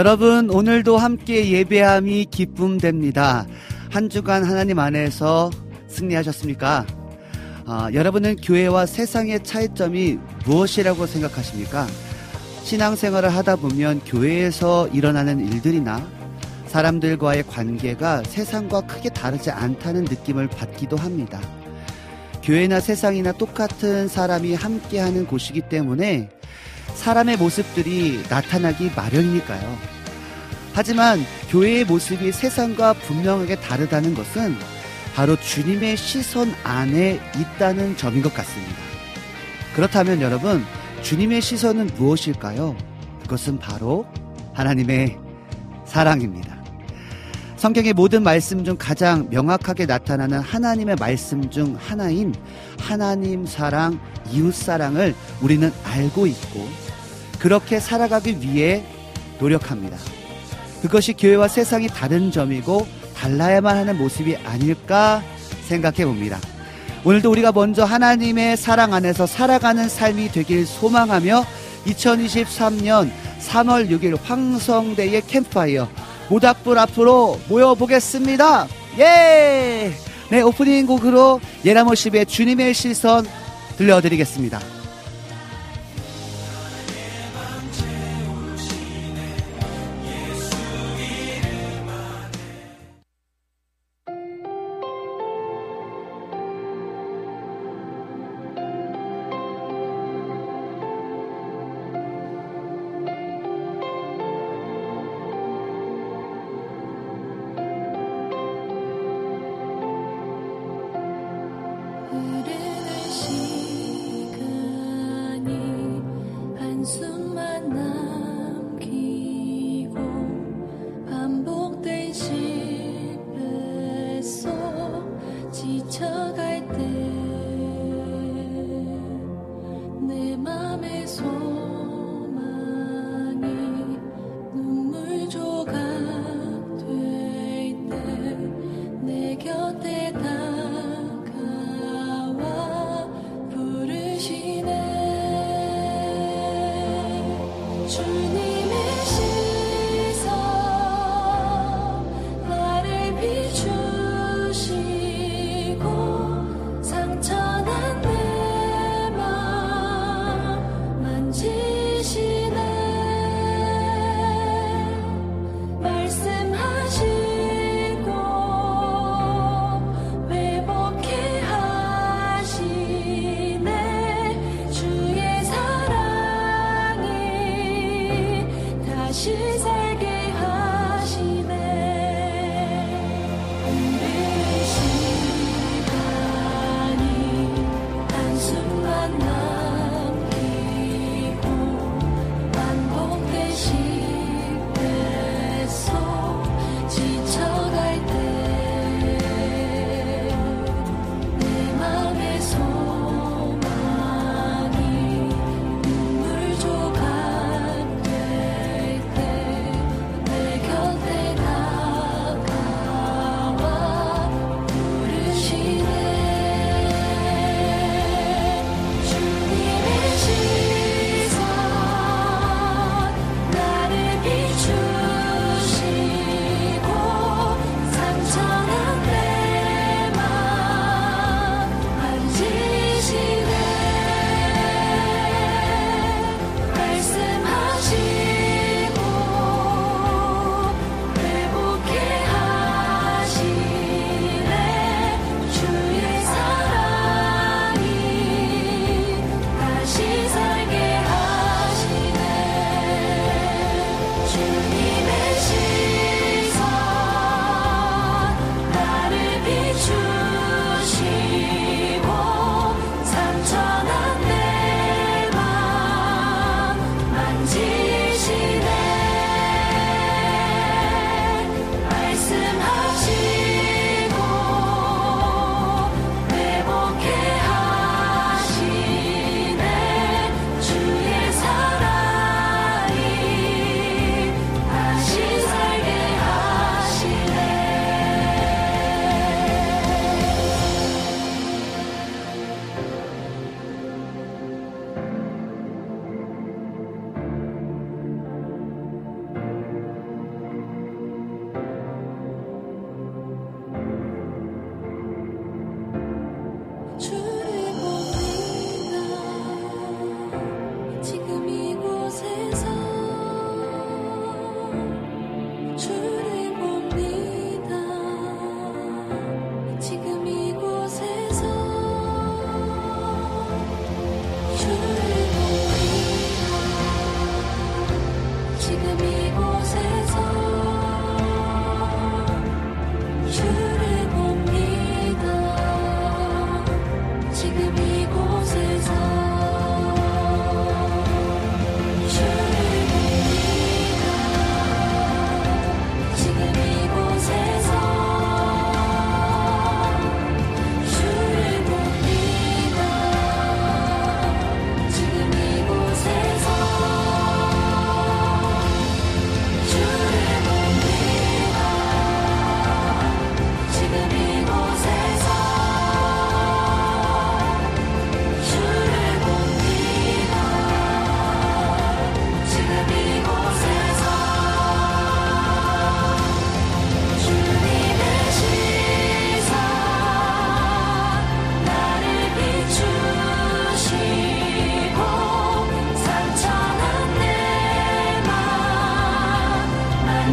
여러분, 오늘도 함께 예배함이 기쁨됩니다. 한 주간 하나님 안에서 승리하셨습니까? 아, 여러분은 교회와 세상의 차이점이 무엇이라고 생각하십니까? 신앙생활을 하다 보면 교회에서 일어나는 일들이나 사람들과의 관계가 세상과 크게 다르지 않다는 느낌을 받기도 합니다. 교회나 세상이나 똑같은 사람이 함께하는 곳이기 때문에 사람의 모습들이 나타나기 마련이니까요. 하지만 교회의 모습이 세상과 분명하게 다르다는 것은 바로 주님의 시선 안에 있다는 점인 것 같습니다. 그렇다면 여러분, 주님의 시선은 무엇일까요? 그것은 바로 하나님의 사랑입니다. 성경의 모든 말씀 중 가장 명확하게 나타나는 하나님의 말씀 중 하나인 하나님 사랑, 이웃 사랑을 우리는 알고 있고 그렇게 살아가기 위해 노력합니다. 그것이 교회와 세상이 다른 점이고 달라야만 하는 모습이 아닐까 생각해 봅니다. 오늘도 우리가 먼저 하나님의 사랑 안에서 살아가는 삶이 되길 소망하며 2023년 3월 6일 황성대의 캠파이어 모닥불 앞으로 모여보겠습니다. 예! 네, 오프닝 곡으로 예라모십의 주님의 시선 들려드리겠습니다.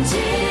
네,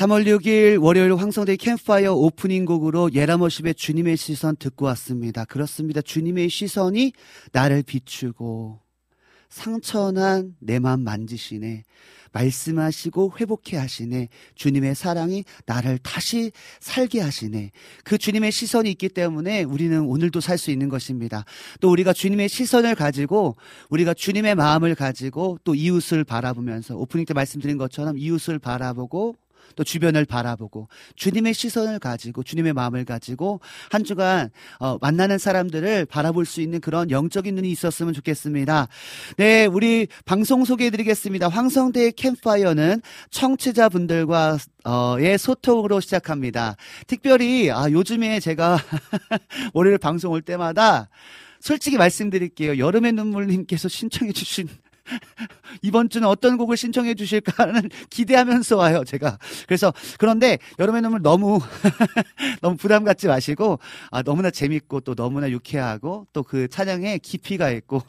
3월 6일 월요일 황성대 캠파이어 오프닝 곡으로 예라머십의 주님의 시선 듣고 왔습니다. 그렇습니다. 주님의 시선이 나를 비추고 상처난 내맘 만지시네. 말씀하시고 회복해 하시네. 주님의 사랑이 나를 다시 살게 하시네. 그 주님의 시선이 있기 때문에 우리는 오늘도 살 수 있는 것입니다. 또 우리가 주님의 시선을 가지고 우리가 주님의 마음을 가지고 또 이웃을 바라보면서 오프닝 때 말씀드린 것처럼 이웃을 바라보고 또 주변을 바라보고 주님의 시선을 가지고 주님의 마음을 가지고 한 주간 어, 만나는 사람들을 바라볼 수 있는 그런 영적인 눈이 있었으면 좋겠습니다. 네, 우리 방송 소개해드리겠습니다. 황성대 캠파이어는 청취자분들과 어의 소통으로 시작합니다. 특별히 아, 요즘에 제가 월요일 방송 올 때마다 솔직히 말씀드릴게요. 여름의 눈물님께서 신청해 주신 이번 주는 어떤 곡을 신청해 주실까는 기대하면서 와요, 제가. 그래서 그런데 여름의 눈물 너무 너무 부담 갖지 마시고 아, 너무나 재밌고 또 너무나 유쾌하고 또 그 찬양에 깊이가 있고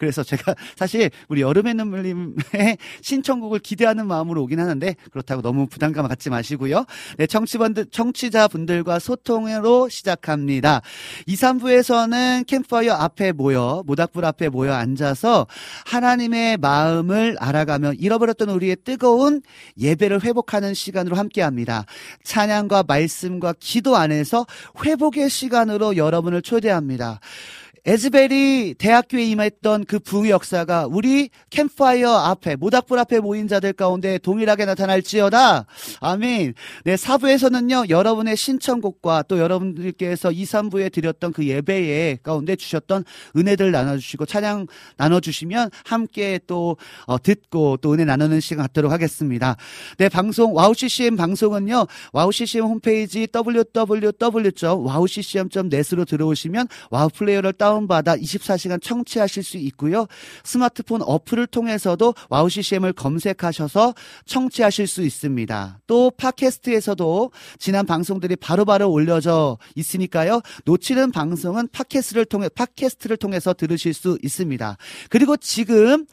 그래서 제가 사실 우리 여름의 눈물님의 신청곡을 기대하는 마음으로 오긴 하는데 그렇다고 너무 부담감 갖지 마시고요. 네, 청취분들 청취자분들과 소통으로 시작합니다. 2, 3부에서는 캠파이어 앞에 모여 모닥불 앞에 모여 앉아서 하나님의 마음을 알아가며 잃어버렸던 우리의 뜨거운 예배를 회복하는 시간으로 함께 합니다. 찬양과 말씀과 기도 안에서 회복의 시간으로 여러분을 초대합니다. 에즈벨이 대학교에 임했던 그 부흥의 역사가 우리 캠파이어 앞에 모닥불 앞에 모인 자들 가운데 동일하게 나타날지어다. 아멘. 네, 사부에서는요. 여러분의 신청곡과 또 여러분들께서 2, 3부에 드렸던 그 예배에 가운데 주셨던 은혜들 나눠 주시고 찬양 나눠 주시면 함께 또 어, 듣고 또 은혜 나누는 시간 갖도록 하겠습니다. 네, 방송 WOW CCM 방송은요. WOW CCM 홈페이지 www.wowccm.net으로 들어오시면 WOW 플레이어를 다운 다운받아 24시간 청취하실 수 있고요. 스마트폰 어플을 통해서도 WOW CCM을 검색하셔서 청취하실 수 있습니다. 또 팟캐스트에서도 지난 방송들이 바로 바로 올려져 있으니까요. 놓치는 방송은 팟캐스트를 통해 팟캐스트를 통해서 들으실 수 있습니다. 그리고 지금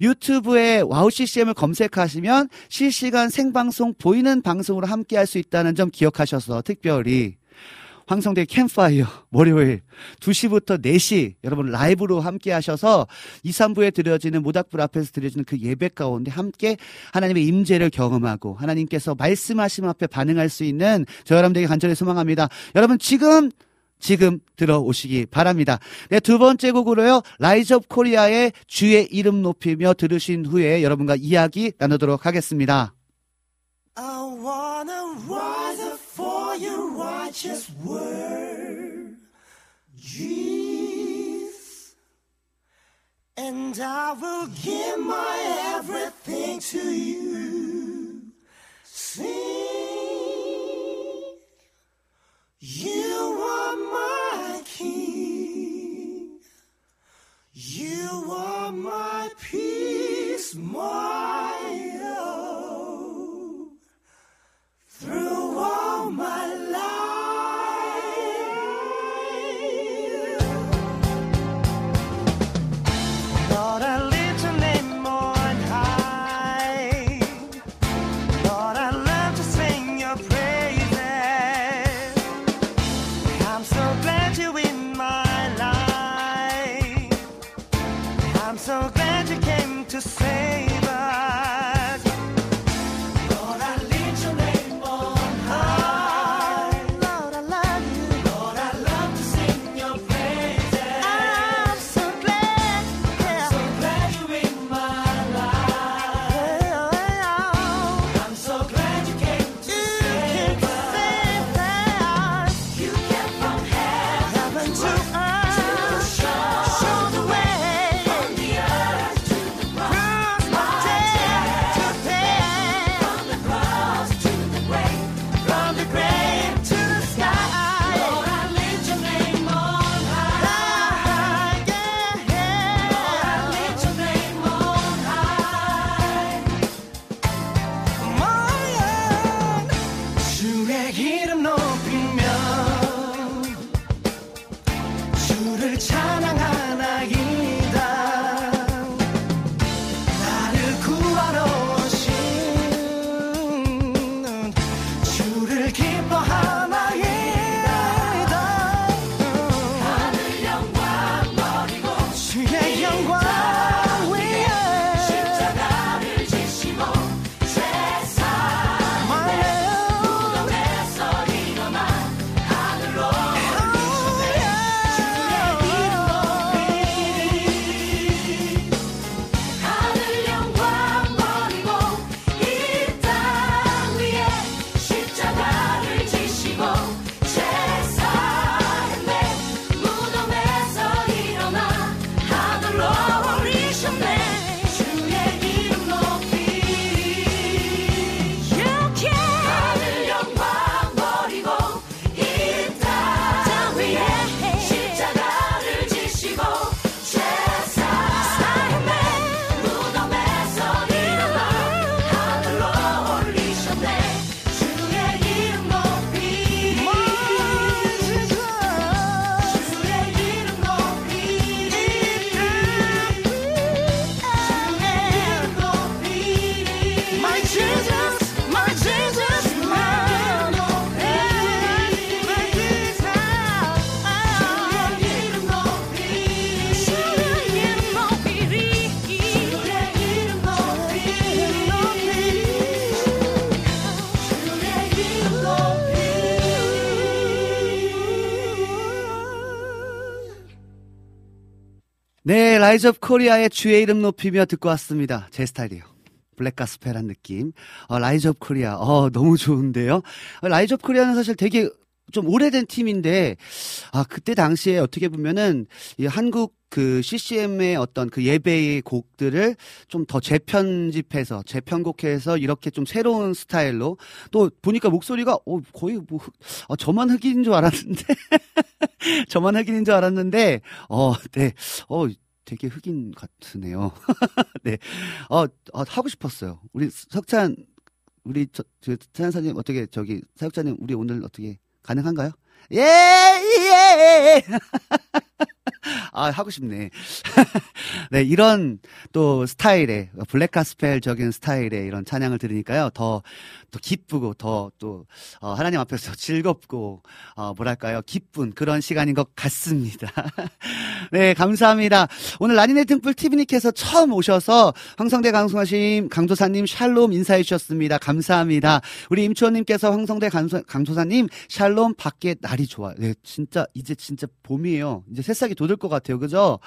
유튜브에 WOW CCM을 검색하시면 실시간 생방송 보이는 방송으로 함께 할 수 있다는 점 기억하셔서 특별히 황성대 캠프파이어 월요일 2시부터 4시 여러분 라이브로 함께 하셔서 2, 3부에 드려지는 모닥불 앞에서 드려지는 그 예배 가운데 함께 하나님의 임재를 경험하고 하나님께서 말씀하심 앞에 반응할 수 있는 저 여러분들에게 간절히 소망합니다. 여러분 지금 지금 들어오시기 바랍니다. 네, 두 번째 곡으로요. Rise Up Korea의 주의 이름 높이며 들으신 후에 여러분과 이야기 나누도록 하겠습니다. Your righteous word, Jesus. And I will give my everything to you. Sing. You are my king. You are my peace, my Through all my life. Rise Up Korea의 주의 이름 높이며 듣고 왔습니다. 제 스타일이에요. black gospel한 느낌. 어, Rise Up Korea. 어, 너무 좋은데요. 어, Rise Up Korea는 사실 되게 좀 오래된 팀인데 아 그때 당시에 어떻게 보면은 이 한국 그 CCM의 어떤 그 예배의 곡들을 좀 더 재편집해서 재편곡해서 이렇게 좀 새로운 스타일로 또 보니까 목소리가 어 거의 뭐 흑, 어, 저만 흑인인 줄 알았는데 저만 흑인인 줄 알았는데 어 네 어 되게 흑인 같으네요. 네. 어, 어, 하고 싶었어요. 우리 석찬 우리 저, 저 찬사님 어떻게 저기 사역자님 우리 오늘 어떻게 가능한가요? 예, 예. 아, 하고 싶네. 네, 이런 또 스타일의, 블랙 가스펠적인 스타일의 이런 찬양을 들으니까요. 더, 또 기쁘고, 더 또, 어, 하나님 앞에서 즐겁고, 어, 뭐랄까요. 기쁜 그런 시간인 것 같습니다. 네, 감사합니다. 오늘 라니네 등불 TV님께서 처음 오셔서 황성대 강소사님, 강도사님 샬롬 인사해 주셨습니다. 감사합니다. 우리 임초원님께서 황성대 강소, 강도사님 샬롬 밖에 날이 좋아요. 네, 진짜, 이제 진짜 봄이에요. 이제 새싹이 돋을 것 같아요. 그죠?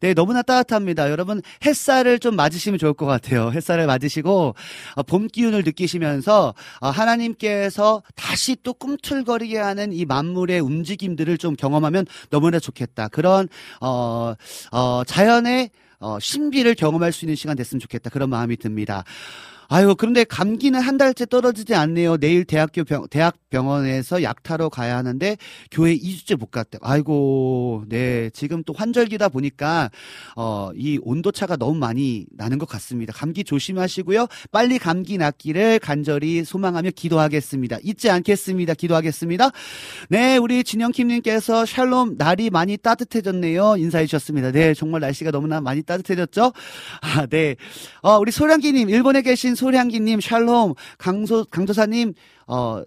네, 너무나 따뜻합니다. 여러분, 햇살을 좀 맞으시면 좋을 것 같아요. 햇살을 맞으시고, 어, 봄 기운을 느끼시면서, 어, 하나님께서 다시 또 꿈틀거리게 하는 이 만물의 움직임들을 좀 경험하면 너무나 좋겠다. 그런, 어, 어, 자연의 어, 신비를 경험할 수 있는 시간 됐으면 좋겠다. 그런 마음이 듭니다. 아유, 그런데 감기는 한 달째 떨어지지 않네요. 내일 대학교 병, 대학 병원에서 약 타러 가야 하는데 교회 2주째 못 갔대. 아이고, 네. 지금 또 환절기다 보니까, 어, 이 온도차가 너무 많이 나는 것 같습니다. 감기 조심하시고요. 빨리 감기 낫기를 간절히 소망하며 기도하겠습니다. 잊지 않겠습니다. 기도하겠습니다. 네, 우리 진영킴님께서 샬롬, 날이 많이 따뜻해졌네요. 인사해 주셨습니다. 네, 정말 날씨가 너무나 많이 따뜻해졌죠? 아, 네. 어, 우리 소량기님, 일본에 계신 소량기님, 샬롬, 강소, 강조사님, 어,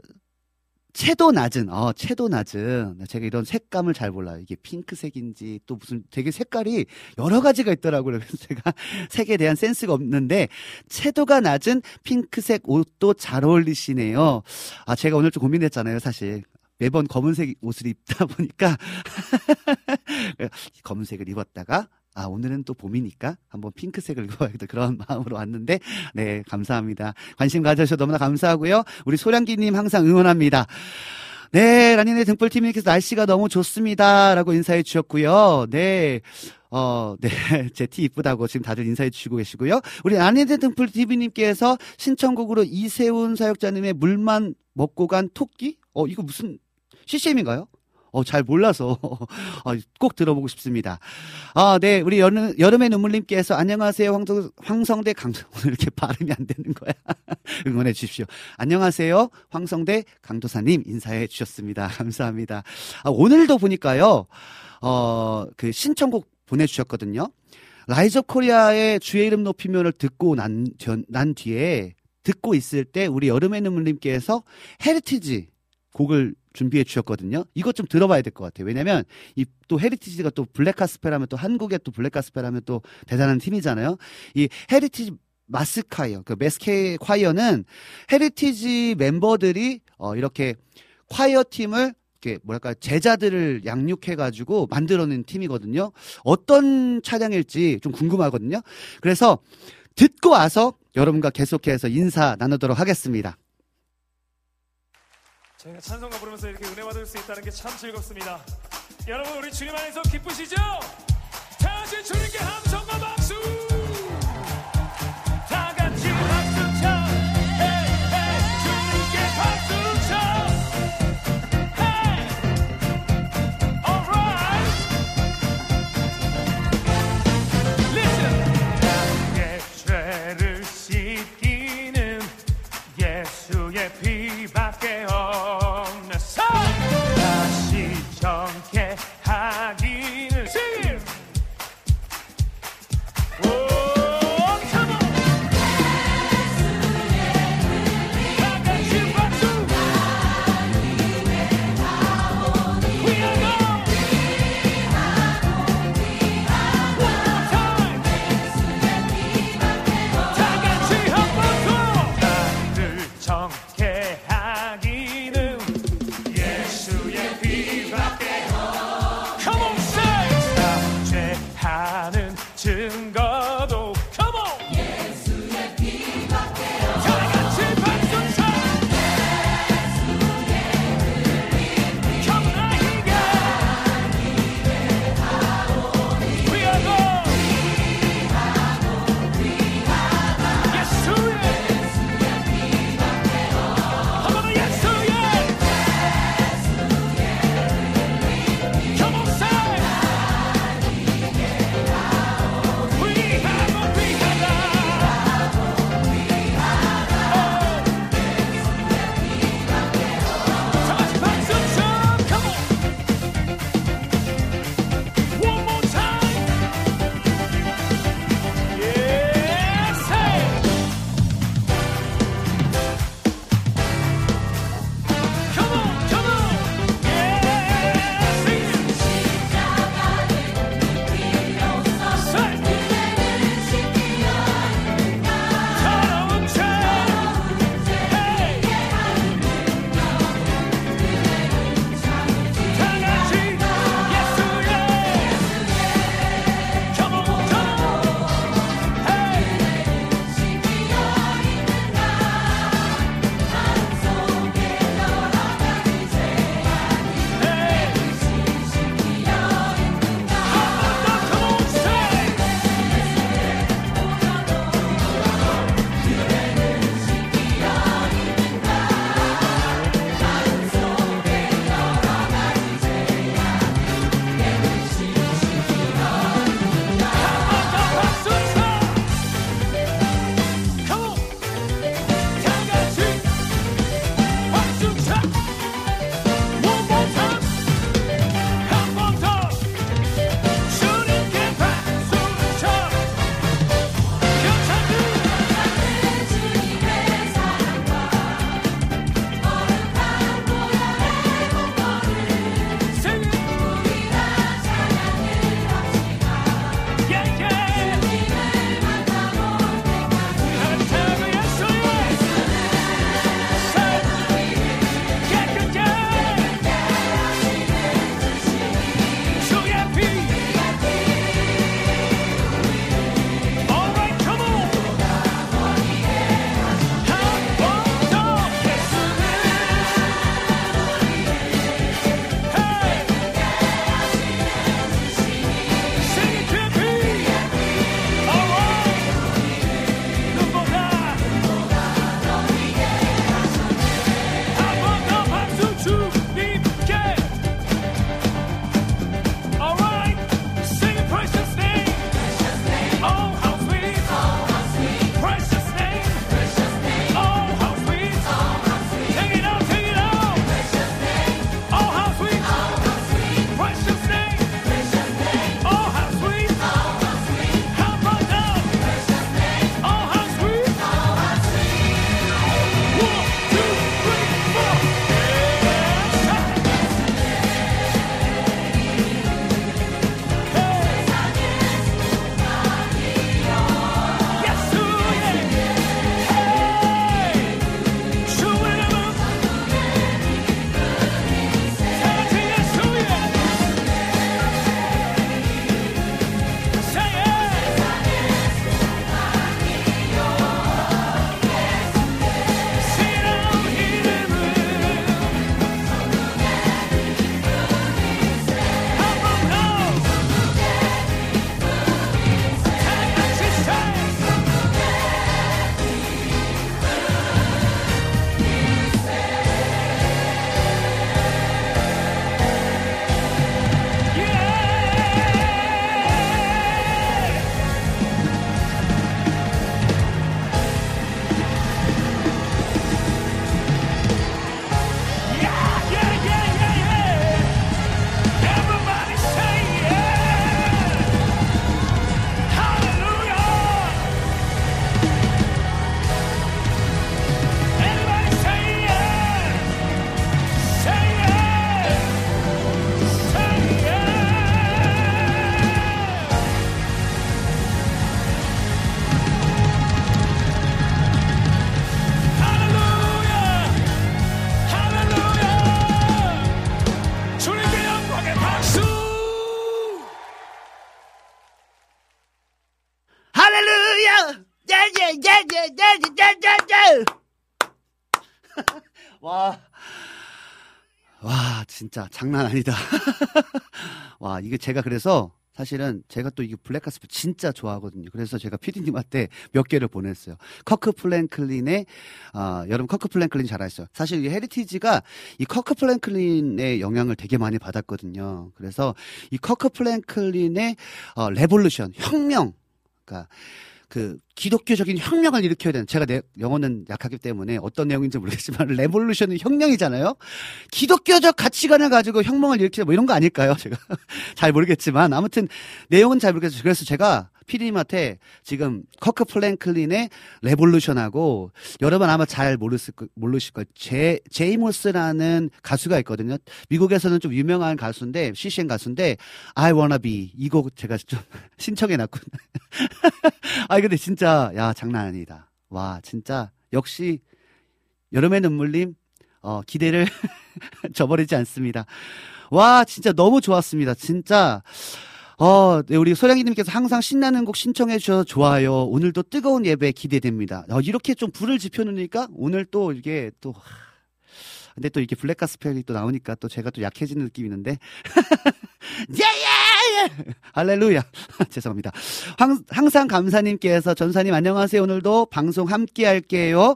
채도 낮은, 어, 채도 낮은. 제가 이런 색감을 잘 몰라요. 이게 핑크색인지 또 무슨 되게 색깔이 여러 가지가 있더라고요. 그래서 제가 색에 대한 센스가 없는데, 채도가 낮은 핑크색 옷도 잘 어울리시네요. 아, 제가 오늘 좀 고민했잖아요, 사실. 매번 검은색 옷을 입다 보니까 검은색을 입었다가 아 오늘은 또 봄이니까 한번 핑크색을 입어야겠다 그런 마음으로 왔는데 네 감사합니다 관심 가져주셔서 너무나 감사하고요 우리 소량기님 항상 응원합니다 네 라니네 등불팀님께서 날씨가 너무 좋습니다 라고 인사해 주셨고요 네 어, 네. 제 티 이쁘다고 지금 다들 인사해 주시고 계시고요. 우리 아내들 등불 TV님께서 신청곡으로 이세훈 사역자님의 물만 먹고 간 토끼? 어, 이거 무슨 CCM인가요? 어, 잘 몰라서 어, 꼭 들어보고 싶습니다. 아, 네, 우리 여름, 여름의 눈물님께서 안녕하세요, 황성, 황성대 강도 오늘 이렇게 발음이 안 되는 거야. 응원해 주십시오. 안녕하세요, 황성대 강도사님 인사해 주셨습니다. 감사합니다. 아, 오늘도 보니까요, 어, 그 신청곡 보내주셨거든요. Rise Korea의 주의 이름 높이며를 듣고 난, 난 뒤에 듣고 있을 때 우리 여름의 눈물님께서 Heritage 곡을 준비해 주셨거든요. 이것 좀 들어봐야 될 것 같아요. 왜냐면 이 또 Heritage가 또 black gospel 하면 또 한국의 또 black gospel 하면 또 대단한 팀이잖아요. 이 Heritage Mass Choir, 그 Mass Choir는 Heritage 멤버들이 어 이렇게 콰이어 팀을 이렇게 뭐랄까 제자들을 양육해 가지고 만들어낸 팀이거든요. 어떤 찬양일지 좀 궁금하거든요. 그래서 듣고 와서 여러분과 계속해서 인사 나누도록 하겠습니다. 저희가 찬송가 부르면서 이렇게 은혜 받을 수 있다는 게 참 즐겁습니다. 여러분 우리 주님 안에서 기쁘시죠? 다 같이 주님께 함성과 박 진짜 장난 아니다. 와, 이게 제가 그래서 사실은 제가 또 이게 black gospel 진짜 좋아하거든요. 그래서 제가 피디님한테 몇 개를 보냈어요. Kirk Franklin의 아, 여러분 Kirk Franklin 잘 아시죠? 사실 이 Heritage가 이 Kirk Franklin의 영향을 되게 많이 받았거든요. 그래서 이 Kirk Franklin의 어, Revolution 혁명 그러니까 그 기독교적인 혁명을 일으켜야 되는 제가 내 영어는 약하기 때문에 어떤 내용인지 모르겠지만 revolution은 혁명이잖아요. 기독교적 가치관을 가지고 혁명을 일으키자 뭐 이런 거 아닐까요? 제가 잘 모르겠지만 아무튼 내용은 잘 모르겠어요. 그래서 제가 피디님한테 지금 커크 프랭클린의 Revolution하고 여러분 아마 잘 모르실, 거- 모르실 거예요. 제, 제이모스라는 가수가 있거든요. 미국에서는 좀 유명한 가수인데, CCM 가수인데, I wanna be. 이 곡 제가 좀 신청해 놨거든요. 아, 근데 진짜, 야, 장난 아니다. 와, 진짜, 역시, 여름의 눈물님, 어, 기대를 저버리지 않습니다. 와, 진짜 너무 좋았습니다. 진짜, 어, 네, 우리 소량이님께서 항상 신나는 곡 신청해 주셔서 좋아요. 오늘도 뜨거운 예배 기대됩니다. 어, 이렇게 좀 불을 지펴놓으니까 오늘 또 이게 또, 하, 근데 또 이렇게 블랙가스펠이 또 나오니까 또 제가 또 약해지는 느낌이 있는데. 예, 예, 예! 할렐루야. 죄송합니다. 항, 항상 감사님께서 전사님 안녕하세요. 오늘도 방송 함께 할게요.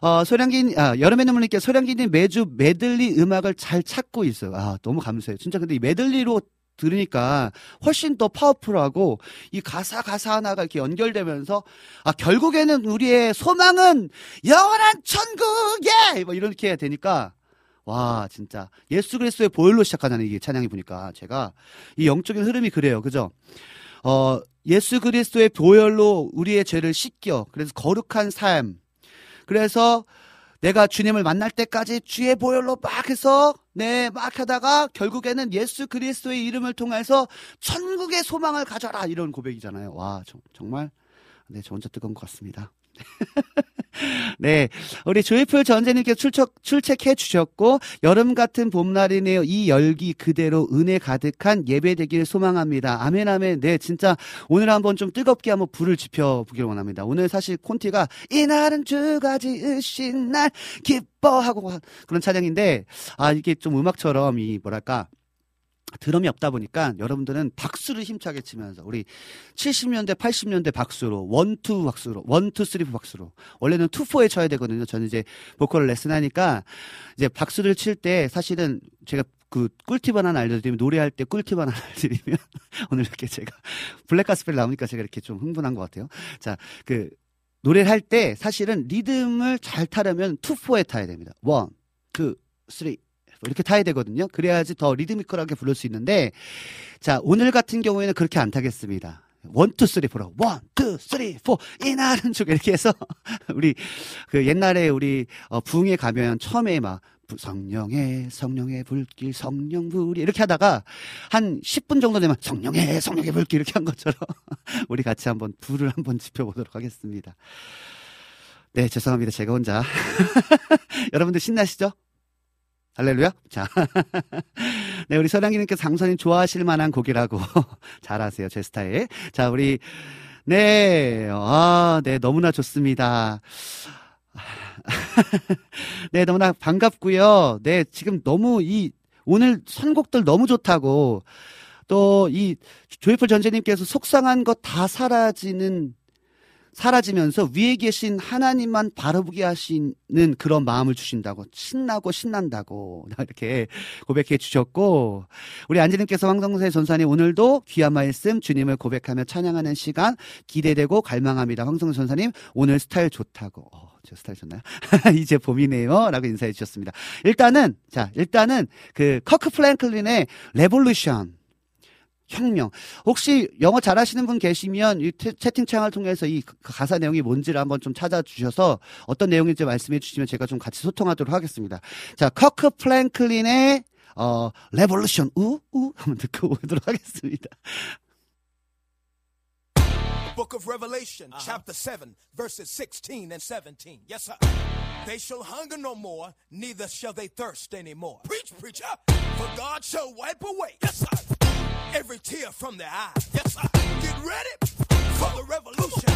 어, 소량기, 아, 여름의 눈물님께 소량기님 매주 메들리 음악을 잘 찾고 있어요. 아, 너무 감사해요. 진짜 근데 이 메들리로 들으니까 훨씬 더 파워풀하고 이 가사 가사 하나가 이렇게 연결되면서 아 결국에는 우리의 소망은 영원한 천국에! 뭐 이렇게 되니까 와 진짜. 예수 그리스도의 보혈로 시작하는 이게 찬양이 보니까 제가 이 영적인 흐름이 그래요. 그죠? 어 예수 그리스도의 보혈로 우리의 죄를 씻겨 그래서 거룩한 삶. 그래서 내가 주님을 만날 때까지 주의 보혈로 막 해서 네, 막 하다가 결국에는 예수 그리스도의 이름을 통해서 천국의 소망을 가져라 이런 고백이잖아요. 와, 정, 정말 네, 저 혼자 뜨거운 것 같습니다. 네, 우리 조이풀 전재님께 출석, 출첵해 주셨고, 여름 같은 봄날이네요. 이 열기 그대로 은혜 가득한 예배 되길 소망합니다. 아멘, 아멘. 네, 진짜 오늘 한번 좀 뜨겁게 한번 불을 지펴보길 원합니다. 오늘 사실 콘티가 이날은 주가 지으신 날 기뻐하고 그런 찬양인데, 아, 이게 좀 음악처럼 이 뭐랄까, 드럼이 없다 보니까 여러분들은 박수를 힘차게 치면서 우리 70년대 80년대 박수로 one two 박수로 one two three four 박수로 원래는 two four에 쳐야 되거든요. 저는 이제 보컬을 레슨하니까 이제 박수를 칠 때 사실은 제가 그 꿀팁 하나 알려드리면 노래할 때 꿀팁 하나 알려드리면 오늘 이렇게 제가 black gospel 나오니까 제가 이렇게 좀 흥분한 것 같아요. 자, 그 노래를 할 때 사실은 리듬을 잘 타려면 two four에 타야 됩니다. one, two, three 이렇게 타야 되거든요. 그래야지 더 리드미컬하게 부를 수 있는데 자 오늘 같은 경우에는 그렇게 안 타겠습니다. one, two, three, four로. One, two, three, four. 이날은 쭉 이렇게 해서 우리 그 옛날에 우리 어, 부흥회 가면 처음에 막 부- 성령의 성령의 불길 성령 불이 이렇게 하다가 한 10분 정도 되면 성령의 성령의 불길 이렇게 한 것처럼 우리 같이 한번 불을 한번 지펴보도록 하겠습니다. 네, 죄송합니다. 제가 혼자. 여러분들 신나시죠? 할렐루야. 자. 네, 우리 서량기님께서 장선님 좋아하실 만한 곡이라고. 잘하세요. 제 스타일. 자, 우리, 네. 아, 네. 너무나 좋습니다. 네, 너무나 반갑고요. 네, 지금 너무 이, 오늘 선곡들 너무 좋다고. 또 이 조이풀 전재님께서 속상한 것 다 사라지는 사라지면서 위에 계신 하나님만 바라보게 하시는 그런 마음을 주신다고 신나고 신난다고 이렇게 고백해 주셨고 우리 안지님께서 황성세 전사님 오늘도 귀한 말씀 주님을 고백하며 찬양하는 시간 기대되고 갈망합니다. 황성대 전도사님 오늘 스타일 좋다고 어, 저 스타일 좋나요? 이제 봄이네요. 라고 인사해 주셨습니다. 일단은 자 일단은 그 커크 프랭클린의 Revolution 혁명. 혹시 영어 잘하시는 분 계시면 이 채- 채팅창을 통해서 이 가사 내용이 뭔지를 한번 좀 찾아주셔서 어떤 내용인지 말씀해 주시면 제가 좀 같이 소통하도록 하겠습니다. 자, 커크 프랭클린의 어, Revolution 우? 우? 한번 듣고 오도록 하겠습니다. book of Revelation, chapter 7, verses 16 and 17. Yes, sir. They shall hunger no more, neither shall they thirst anymore. Preach, preacher. For God shall wipe away, yes, sir, every tear from their eye. Yes, sir. Get ready for the revolution.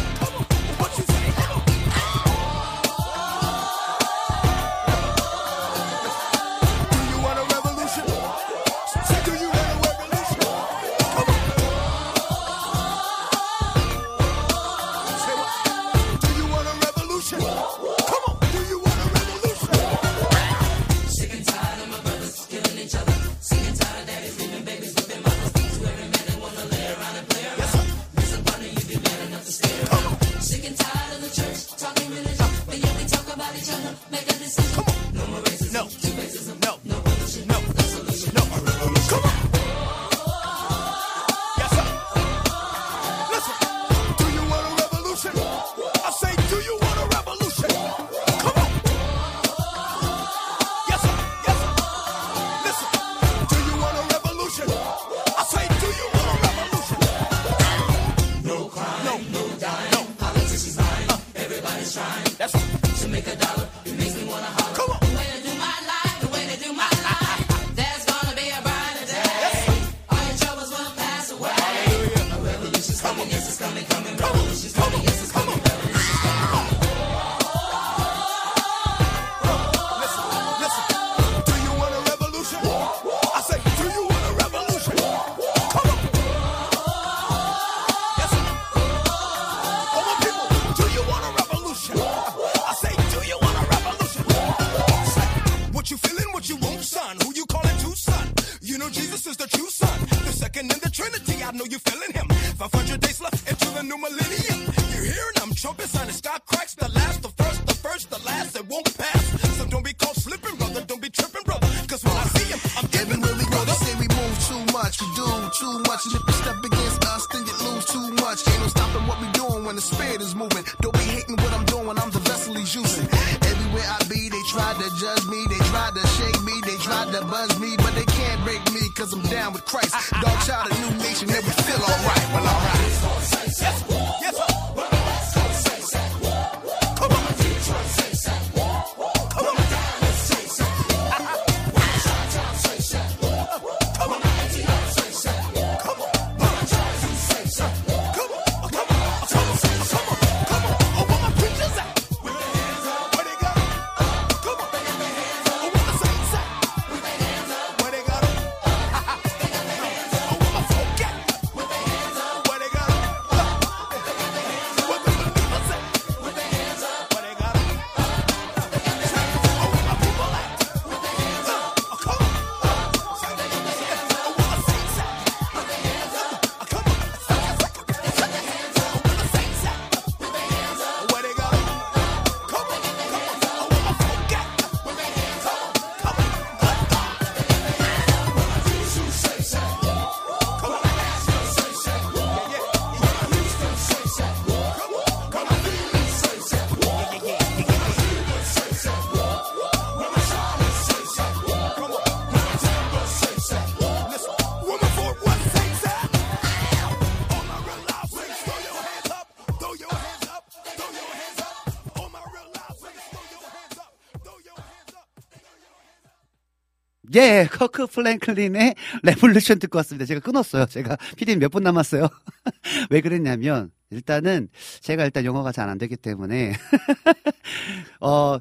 예, 커크 프랭클린의 Revolution 듣고 왔습니다. 제가 끊었어요. 제가 피디님 몇 분 남았어요. 왜 그랬냐면 일단은 제가 일단 영어가 잘 안 되기 때문에 어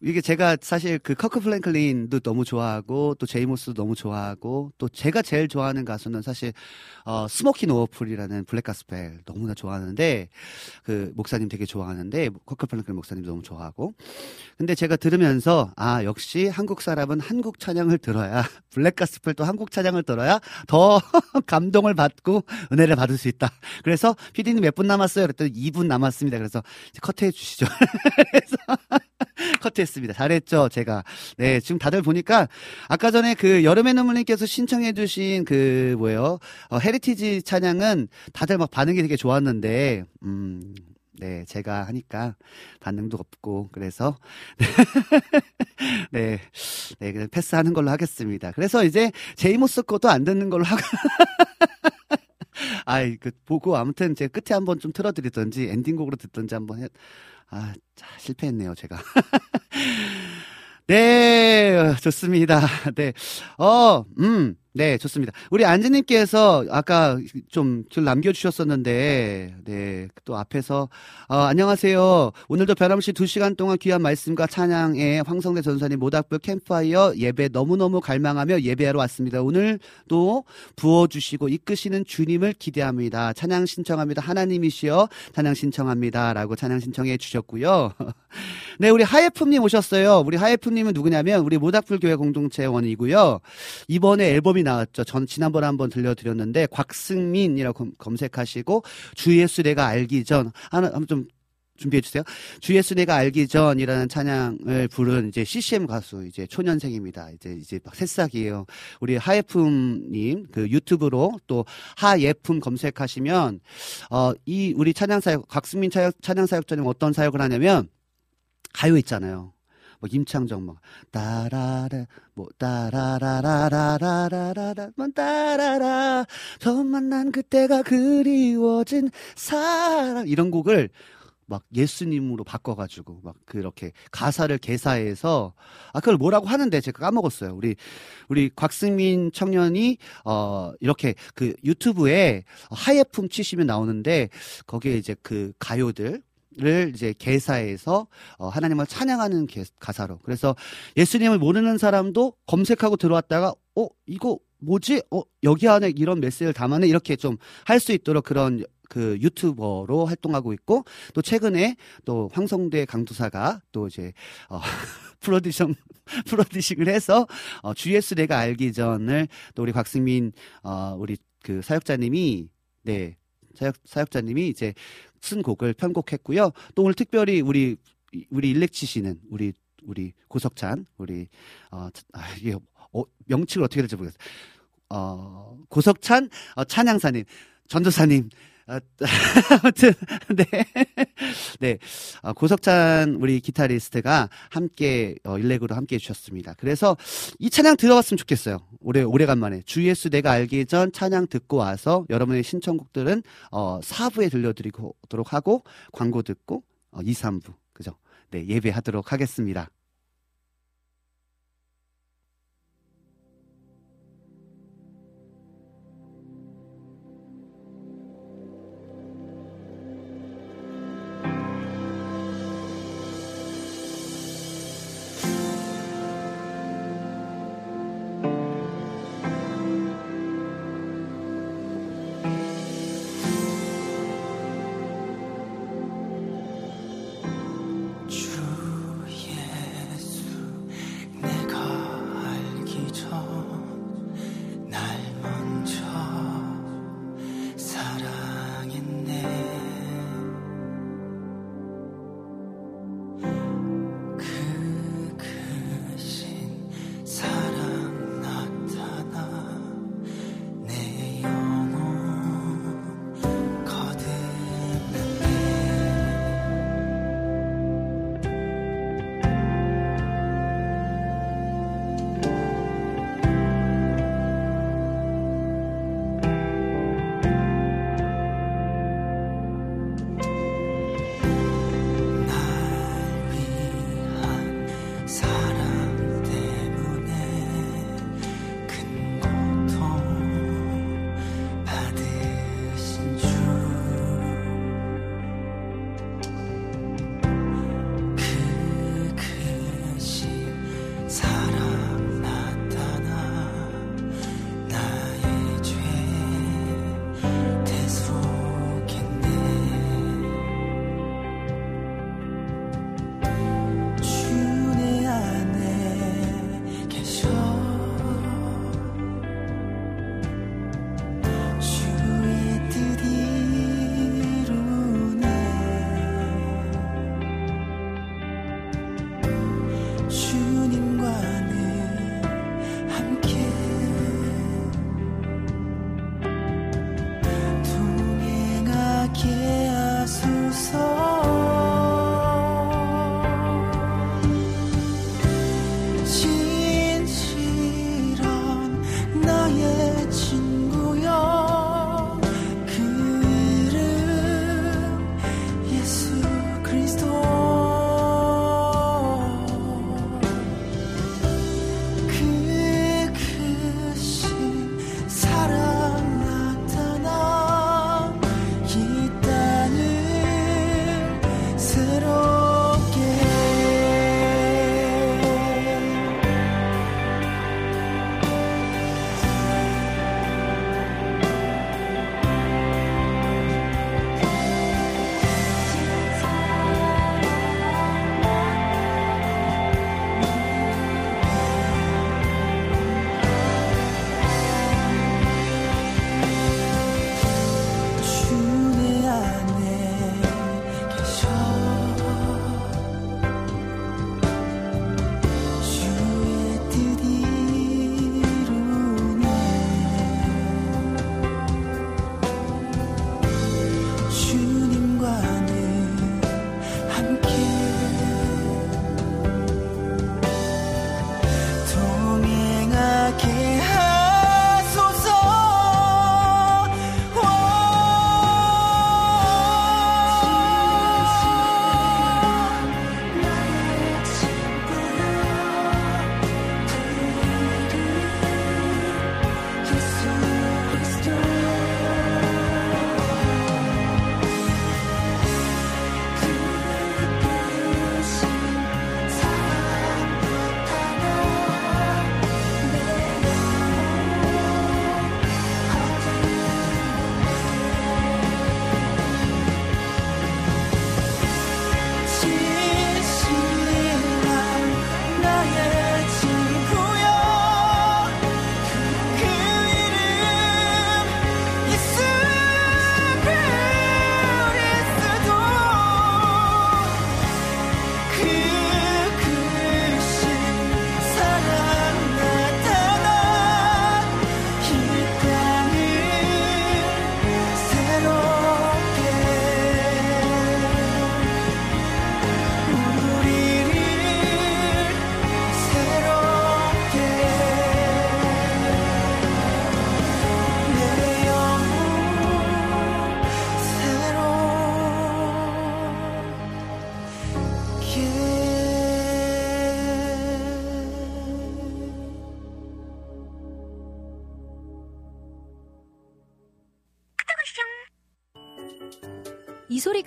이게 제가 사실 그 커크 프랭클린도 너무 좋아하고 또 제이모스도 너무 좋아하고 또 제가 제일 좋아하는 가수는 사실 어 스모키 노어풀이라는 black gospel 너무나 좋아하는데 그 목사님 되게 좋아하는데 커크 프랭클린 목사님 너무 좋아하고 근데 제가 들으면서 아 역시 한국 사람은 한국 찬양을 들어야 black gospel도 한국 찬양을 들어야 더 감동을 받고 은혜를 받을 수 있다. 그래서 피디님 몇분 남았어요? 그랬더니 2분 남았습니다. 그래서 커트해 주시죠. 그래서 커트했습니다. 잘했죠, 제가. 네, 지금 다들 보니까 아까 전에 그 여름의 눈물님께서 신청해 주신 그 뭐예요? 어, 헤리티지 찬양은 다들 막 반응이 되게 좋았는데 음 네, 제가 하니까 반응도 없고, 그래서, 네, 네, 그냥 패스하는 걸로 하겠습니다. 그래서 이제 제이모스 것도 안 듣는 걸로 하고, 아이, 그, 보고 아무튼 제가 끝에 한번 좀 틀어드리던지, 엔딩곡으로 듣던지 한번 해, 아, 자, 실패했네요, 제가. 네, 좋습니다. 네. 어, 음, 네, 좋습니다. 우리 안지님께서 아까 좀 글 남겨주셨었는데, 네, 또 앞에서, 어, 안녕하세요. 오늘도 변함없이 두 시간 동안 귀한 말씀과 찬양에 황성대 전사님 모닥불 캠프파이어 예배 너무너무 갈망하며 예배하러 왔습니다. 오늘도 부어주시고 이끄시는 주님을 기대합니다. 찬양 신청합니다. 하나님이시여 찬양 신청합니다. 라고 찬양 신청해 주셨고요. 네, 우리 하예품님 오셨어요. 우리 하예품님은 누구냐면 우리 모닥불 교회 공동체원이고요. 이번에 앨범이 나왔죠. 전 지난번에 한번 들려드렸는데 곽승민이라고 검- 검색하시고 주 예수 내가 알기 전 하나 좀 준비해 주세요. 주 예수 내가 알기 전이라는 찬양을 부른 이제 CCM 가수 이제 초년생입니다. 이제 이제 막 새싹이에요. 우리 하예품님 그 유튜브로 또 하예품 검색하시면 어이 우리 찬양 사역 곽승민 찬양 사역자님 어떤 사역을 하냐면 가요 있잖아요. 뭐 임창정 막 뭐 따라라 뭐 따라라라라라라라 뭐 따라라 처음 만난 그때가 그리워진 사랑 이런 곡을 막 예수님으로 바꿔가지고 막 그렇게 가사를 개사해서 아 그걸 뭐라고 하는데 제가 까먹었어요. 우리 우리 곽승민 청년이 어 이렇게 그 유튜브에 하예품 치시면 나오는데 거기에 이제 그 가요들 를 이제 개사해서 어, 하나님을 찬양하는 개- 가사로. 그래서 예수님을 모르는 사람도 검색하고 들어왔다가 어 이거 뭐지? 어 여기 안에 이런 메시지를 담아내? 이렇게 좀 할 수 있도록 그런 그 유튜버로 활동하고 있고 또 최근에 또 황성대 강두사가 또 이제 어 프로듀션 프로듀싱을 해서 어, GS 내가 알기 전을 또 우리 곽승민 어, 우리 그 사역자님이 네 사역 사역자님이 이제 쓴 곡을 편곡했고요. 또 오늘 특별히 우리 우리 일렉 치시는 우리 우리 고석찬 우리 어 아, 이게 어, 명칭을 어떻게 될지 모르겠어요. 어 고석찬 어, 찬양사님 전도사님 아, 아무튼 네. 네. 어, 고석찬 우리 기타리스트가 함께 어, 일렉으로 함께 해 주셨습니다. 그래서 이 찬양 들어봤으면 좋겠어요. 오래 오래간만에 주 예수 내가 알기 전 찬양 듣고 와서 여러분의 신청곡들은 어 4부에 들려드리도록 하고 광고 듣고 어 2, 3부 그죠? 네, 예배하도록 하겠습니다.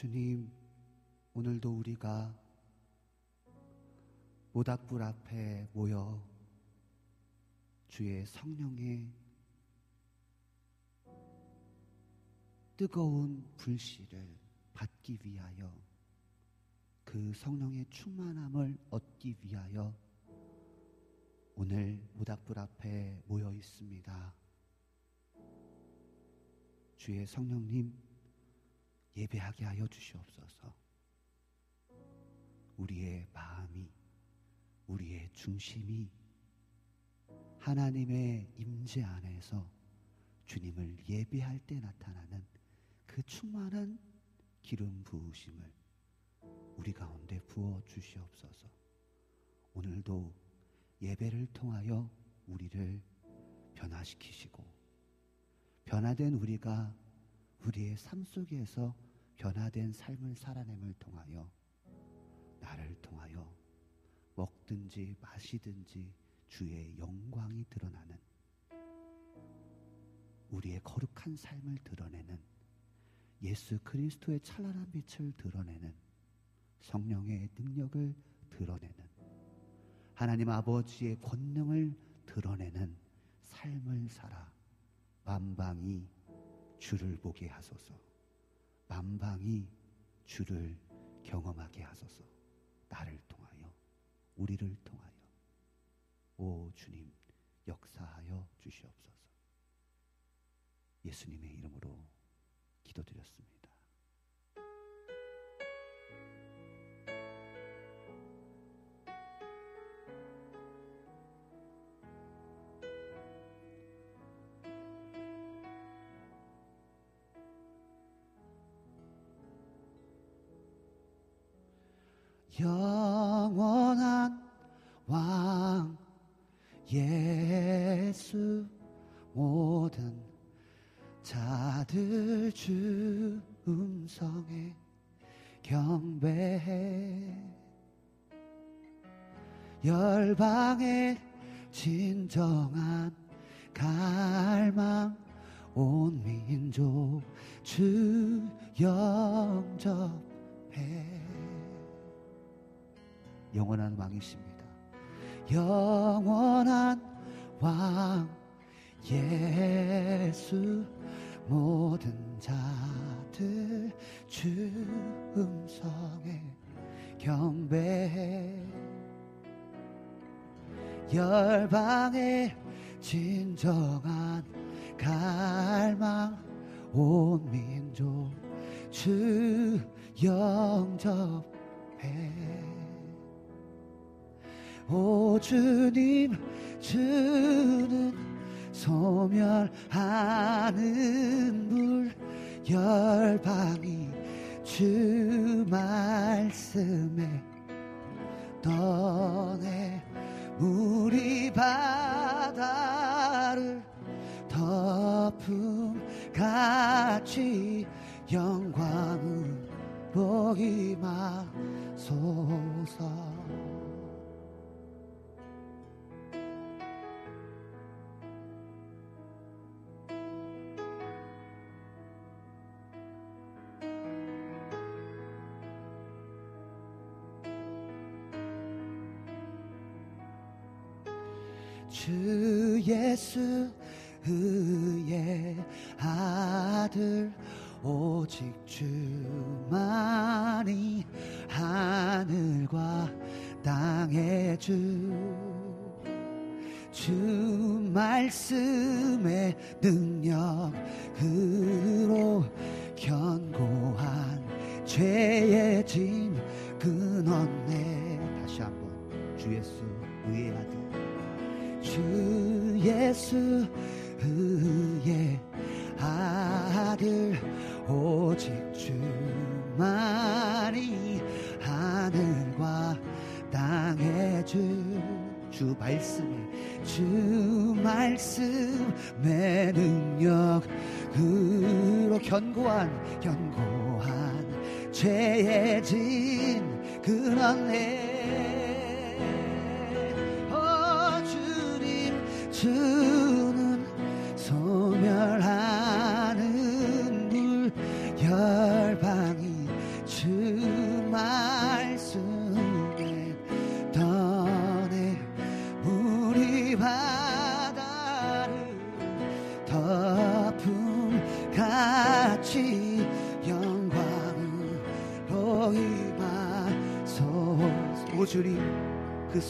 주님, 오늘도 우리가 모닥불 앞에 모여 주의 성령의 뜨거운 불씨를 받기 위하여 그 성령의 충만함을 얻기 위하여 오늘 모닥불 앞에 모여 있습니다. 주의 성령님, 예배하게 하여 주시옵소서. 우리의 마음이 우리의 중심이 하나님의 임재 안에서 주님을 예배할 때 나타나는 그 충만한 기름 부으심을 우리 가운데 부어 주시옵소서. 오늘도 예배를 통하여 우리를 변화시키시고 변화된 우리가 우리의 삶 속에서 변화된 삶을 살아냄을 통하여 나를 통하여 먹든지 마시든지 주의 영광이 드러나는 우리의 거룩한 삶을 드러내는 예수 그리스도의 찬란한 빛을 드러내는 성령의 능력을 드러내는 하나님 아버지의 권능을 드러내는 삶을 살아 만방이 주를 보게 하소서. 만방이 주를 경험하게 하소서. 나를 통하여, 우리를 통하여. 오 주님, 역사하여 주시옵소서. 예수님의 이름으로 기도드렸습니다. 영원한 왕 예수 모든 자들 주 음성에 경배해. 열방의 진정한 죄의 짐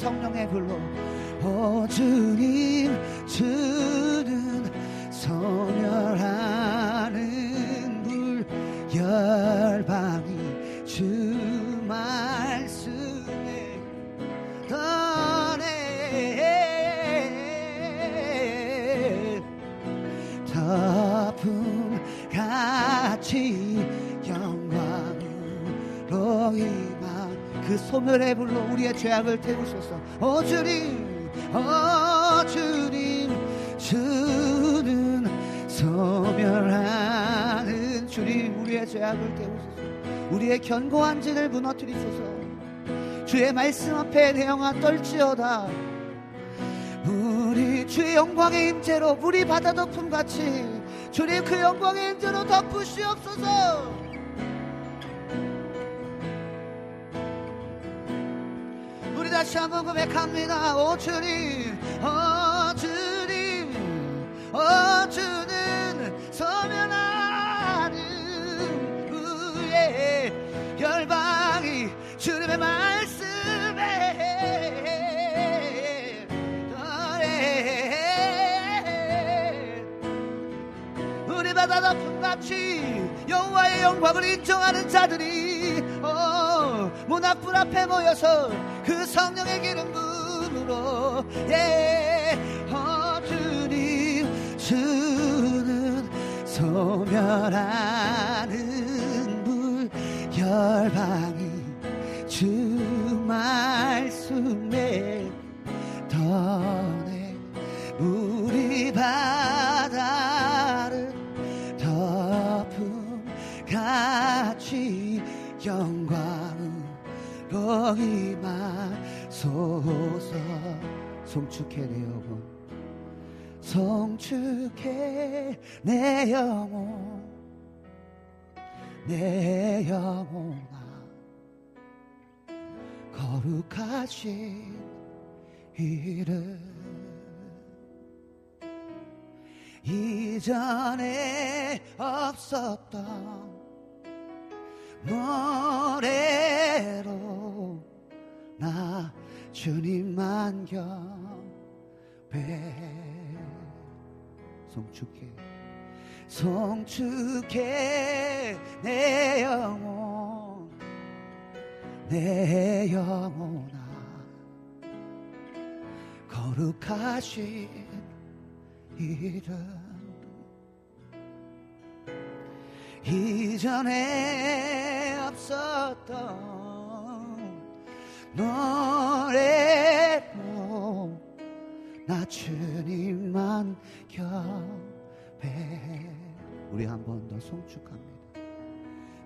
성령의 불로 죄악을 태우소서. 오 주님 오 주님 주는 소멸하는 주님 우리의 죄악을 태우소서. 우리의 견고한 진을 무너뜨리소서. 주의 말씀 앞에 내 영아 떨지어다. 우리 주의 영광의 임재로 우리 바다 덮음 같이 주님 그 영광의 임재로 덮으시옵소서 다시 한번 고백합니다. 오 주님 오 주님 오 주는 서면하는 후에 열방이 주님의 말씀에 떠내 우리 바다 덮음 같이 여호와의 영광을 인정하는 자들이 어, 문앞불 앞에 모여서 그 성령의 기름 부으로 예, 어, 주님 주는 소멸하는 불 열방이 주말 영광으로 임하소서 송축해 내 영혼. 송축해 내 영혼. 내 영혼아. 거룩하신 이름. 이전에 없었던 노래로 나 주님만 경배 송축해. 송축해 내 영혼 내 영혼아. 거룩하신 이름 이전에 없었던 노래로 나 주님만 겹에. 우리 한 번 더 송축합니다.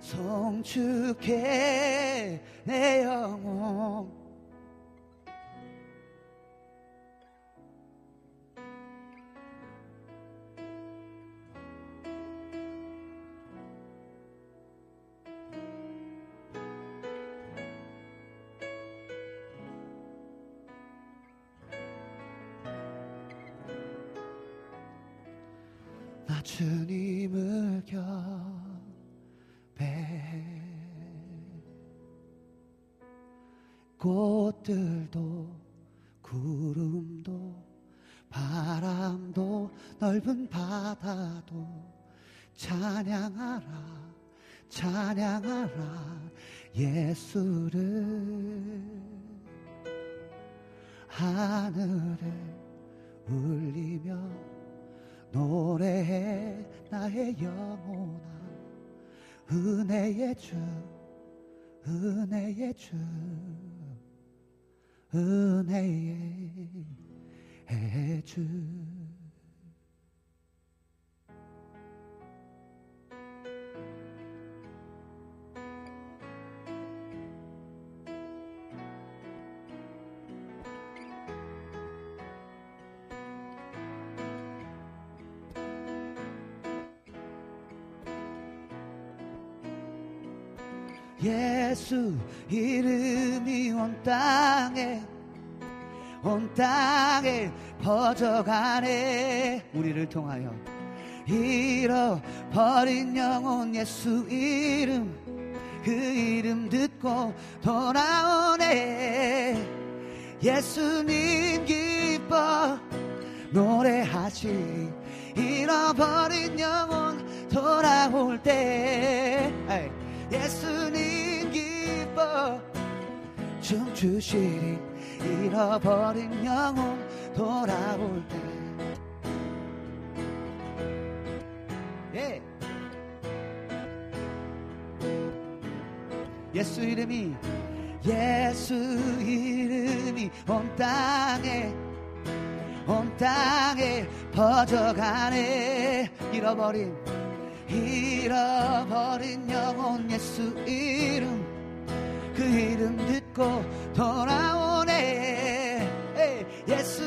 송축해 내 영혼 퍼져가네. 우리를 통하여 잃어버린 영혼 예수 이름 그 이름 듣고 돌아오네. 예수님 기뻐 노래하시 잃어버린 영혼 돌아올 때. 예수님 기뻐 춤추시리. 잃어버린 영혼 돌아올 때. 예. 예수 이름이 예수 이름이 온 땅에 온 땅에 퍼져가네. 잃어버린 잃어버린 영혼 예수 이름. 그 이름 듣고 돌아오네. 에이, 예수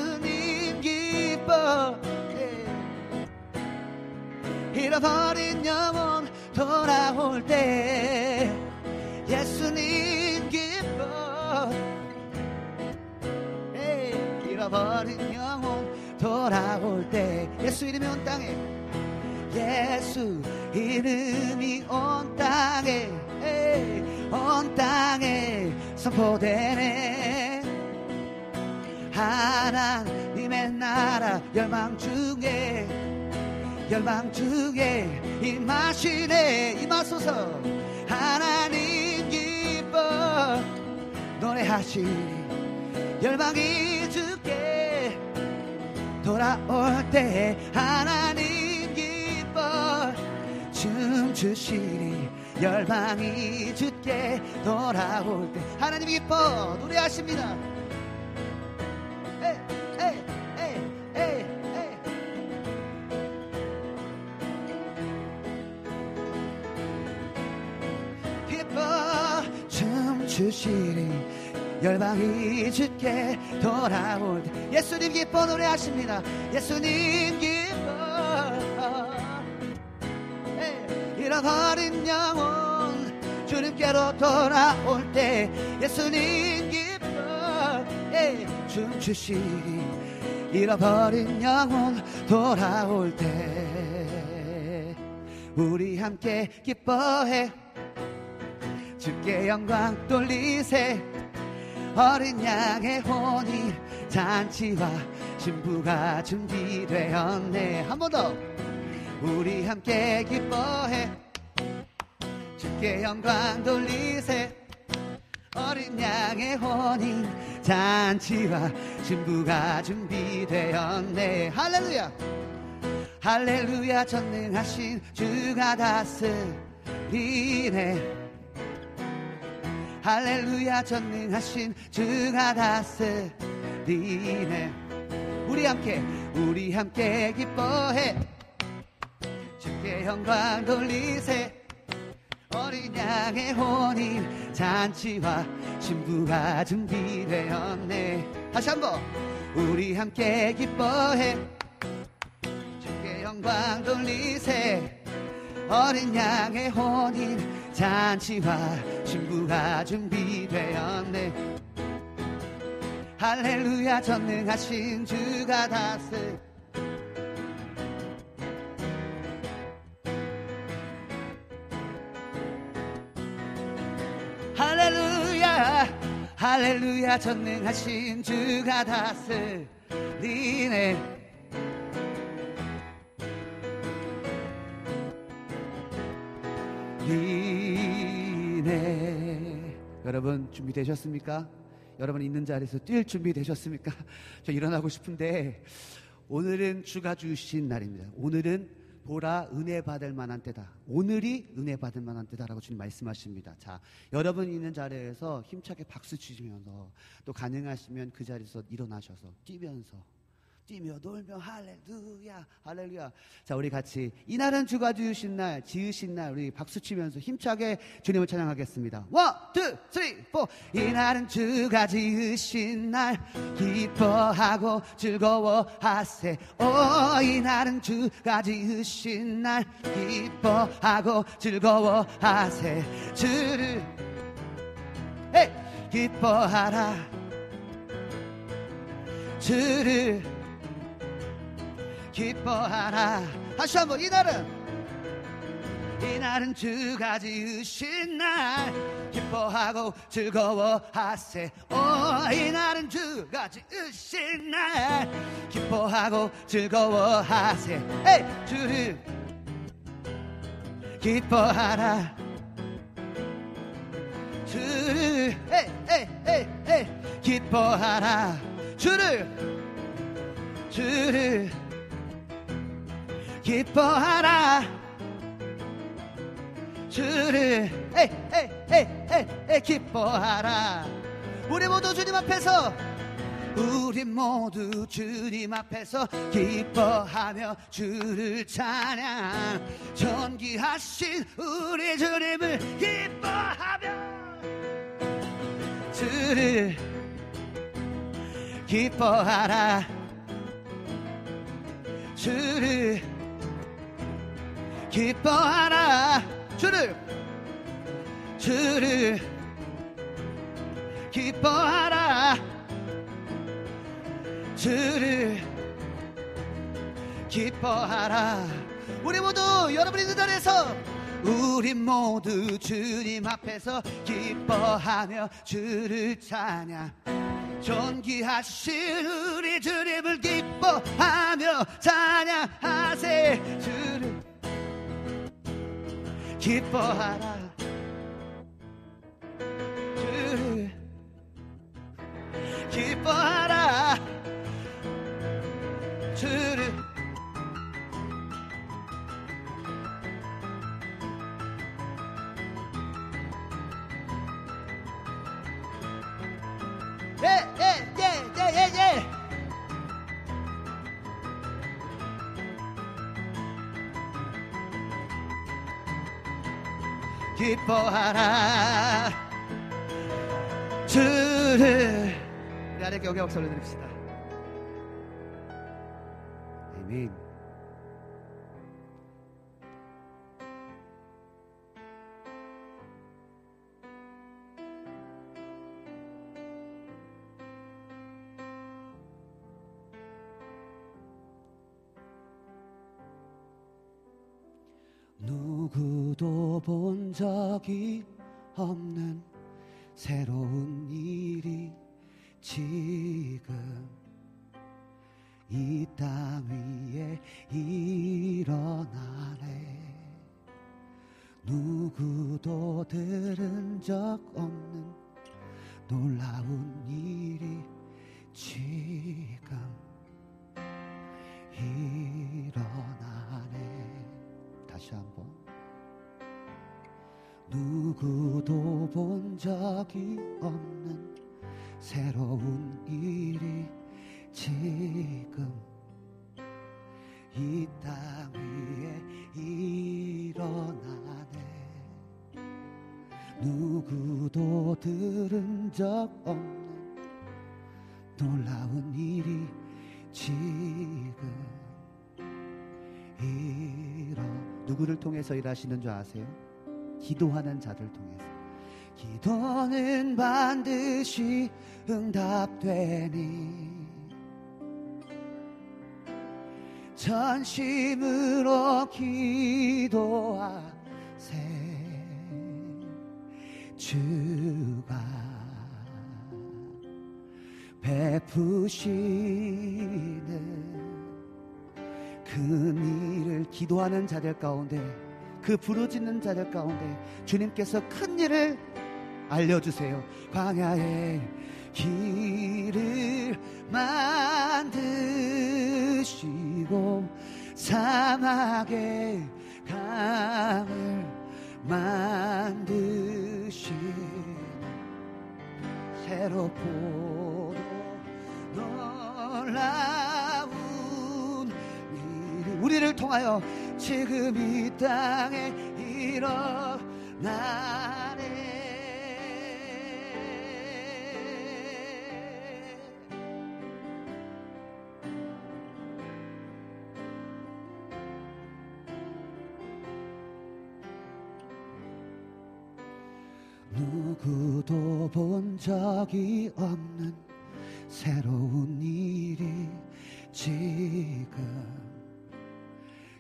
잃어버린 영혼 돌아올 때 예수님 에이, 잃어버린 영혼 돌아올 때 예수 이름이 온 땅에 예수 이름이 온 땅에 온 땅에 선포되네. 하나님의 나라 열망 중에 열망 중에 임하시네 임하소서. 하나님 기뻐 노래하시니 열망이 주께 돌아올 때 하나님 기뻐 춤추시니 열망이 주께 돌아올 때 하나님 기뻐 노래하십니다 시니 열방이 주께 돌아올 때 예수님 기뻐 노래하십니다. 예수님 기뻐. 에이, 잃어버린 영혼 주님께로 돌아올 때 예수님 기뻐. 에이, 춤추시니 잃어버린 영혼 돌아올 때 우리 함께 기뻐해 주께 영광 돌리세. 어린 양의 혼이 잔치와 신부가 준비되었네. 한 번 더. 우리 함께 기뻐해. 주께 영광 돌리세. 어린 양의 혼인 잔치와 신부가 준비되었네. 할렐루야. 할렐루야. 전능하신 주가 다스리네 할렐루야 전능하신 주가 다스리네 우리 함께 우리 함께 기뻐해. 주께 영광 돌리세. 어린 양의 혼인 잔치와 신부가 준비되었네. 다시 한번 우리 함께 기뻐해. 주께 영광 돌리세. 어린 양의 혼인 잔치와 신부가 준비되었네. 할렐루야 전능하신 주가 다스 할렐루야 할렐루야 전능하신 주가 다스리네 리네 여러분 준비되셨습니까? 여러분 있는 자리에서 뛸 준비 되셨습니까? 저 일어나고 싶은데 오늘은 주가 주신 날입니다. 오늘은 보라 은혜 받을 만한 때다. 오늘이 은혜 받을 만한 때다라고 주님 말씀하십니다. 자, 여러분 있는 자리에서 힘차게 박수 치시면서 또 가능하시면 그 자리에서 일어나셔서 뛰면서 뛰며 놀며 할렐루야 할렐루야. 자 우리 같이 이날은 주가 지으신 날 지으신 날 우리 박수 치면서 힘차게 주님을 찬양하겠습니다. One, two, three, four 이날은 주가 지으신 날 기뻐하고 즐거워하세. 오 이날은 주가 지으신 날 기뻐하고 즐거워하세. 주를 hey 기뻐하라. 주를 기뻐하라. 다시 한번 이날은. 이날은 주가 지으신 날. 기뻐하고 즐거워하세. 오 이날은 주가 지으신 날. 기뻐하고 즐거워하세. 에이 주를 기뻐하라. 주를 에이 에이 에이 에이. 기뻐하라. 주를 주를 기뻐하라. 주를 에이 기뻐하라. 우리 모두 주님 앞에서 우리 모두 주님 앞에서 기뻐하며 주를 찬양. 존귀하신 우리 주님을 기뻐하며 주를 기뻐하라. 주를 기뻐하라. 주를. 주를. 기뻐하라. 주를. 기뻐하라. 우리 모두 여러분 있는 자리에서 우리 모두 주님 앞에서 기뻐하며 주를 찬양. 존귀하신 우리 주님을 기뻐하며 찬양하세. 주를 기뻐하라. 주를 기뻐하라. 주를 기뻐하라. 주를 우리 아래 경의 박수 올려드립시다. 아멘 누구도 본 적이 없는 새로운 일이 지금 이 땅 위에 일어나네. 누구도 들은 적 없는 놀라운 일이 지금 일어나 다시 한번 누구도 본 적이 없는 새로운 일이 지금 이 땅 위에 일어나네 누구도 들은 적 없는 놀라운 일이 지금 일어 누구를 통해서 일하시는 줄 아세요? 기도하는 자들 통해서 기도는 반드시 응답되니 전심으로 기도하세. 주가 베푸시는 그 일을 기도하는 자들 가운데 그 부르짖는 자들 가운데 주님께서 큰 일을 알려주세요. 광야에 길을 만드시고 사막에 강을 만드시는 새롭고 놀라운 일이 우리를 통하여 지금 이 땅에 일어나네. 누구도 본 적이 없는 새로운 일이 지금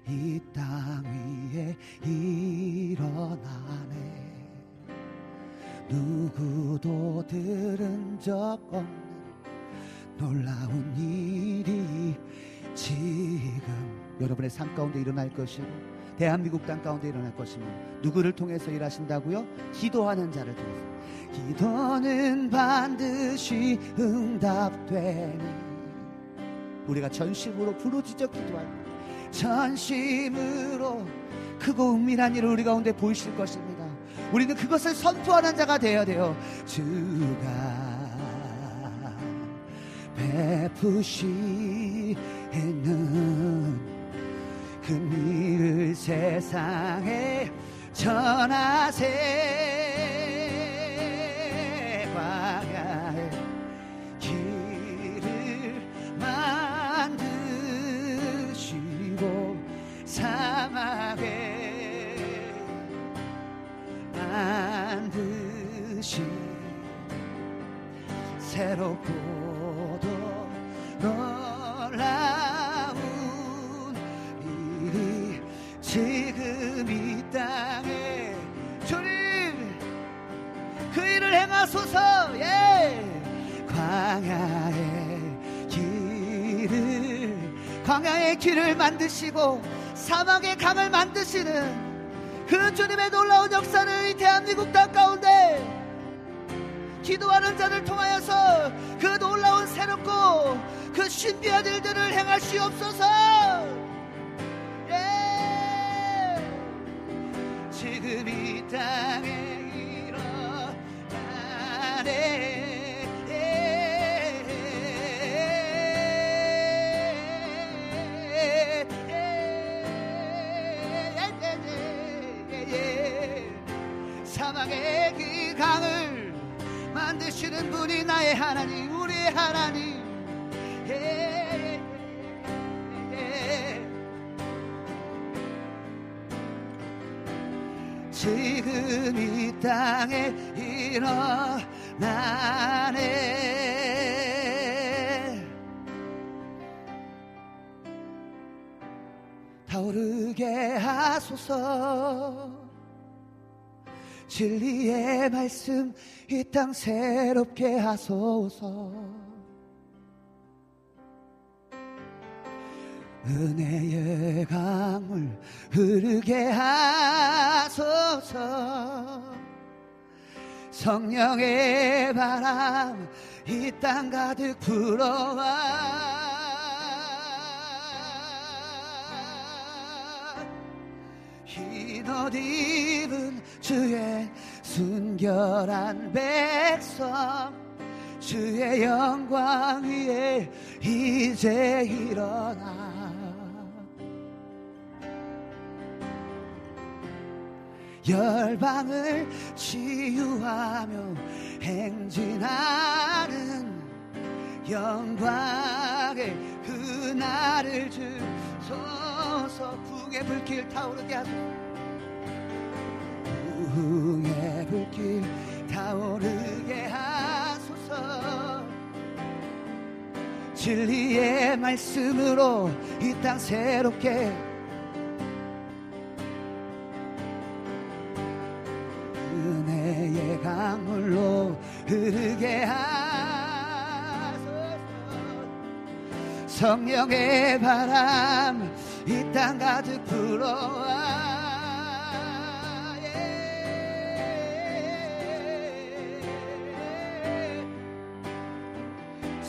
이 땅 위에 일어나네 누구도 들은 적 없는 놀라운 일이 지금 여러분의 삶 가운데 일어날 것이고 대한민국 땅 가운데 일어날 것이며 누구를 통해서 일하신다고요? 기도하는 자를 통해서 기도는 반드시 응답되니 우리가 전심으로 부르짖어 기도할 전심으로 크고 은밀한 일을 우리 가운데 보이실 것입니다. 우리는 그것을 선포하는 자가 되어야 돼요. 주가 베푸시는 그 일을 세상에 전하세 사막에 만드시 새롭고도 놀라운 일이 지금 이 땅에 주님 그 일을 행하소서. 예 광야의 길을 광야의 길을 만드시고 사막의 강을 만드시는 그 주님의 놀라운 역사를 이 대한민국 땅 가운데 기도하는 자를 통하여서 그 놀라운 새롭고 그 신비한 일들을 행하시옵소서 예. 지금 이 땅에 일어나네 사막의 그 강을 만드시는 분이 나의 하나님 우리의 하나님. 예, 예. 지금 이 땅에 일어나네. 타오르게 하소서 진리의 말씀 이 땅 새롭게 하소서. 은혜의 강물 흐르게 하소서. 성령의 바람 이 땅 가득 불어와 흰옷 입은 주의 순결한 백성 주의 영광 위에 이제 일어나. 열방을 치유하며 행진하는 영광의 그날을 주소서 북의 불길 타오르게 하소서 북의 불길 타오르게 하소서. 진리의 말씀으로 이 땅 새롭게 은혜의 강물로 흐르게 하소서. 성령의 바람 이 땅 가득 불어와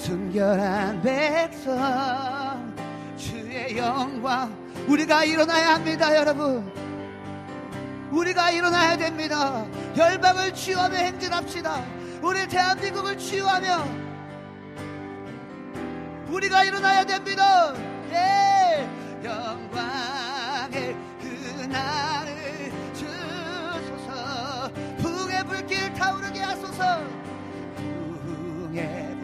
순결한 백성 주의 영광 우리가 일어나야 합니다 여러분 우리가 일어나야 됩니다. 열방을 치유하며 행진합시다. 우리 대한민국을 치유하며 우리가 일어나야 됩니다. 예, 영광의 그날을 주소서 북의 불길 타오르게 하소서 북의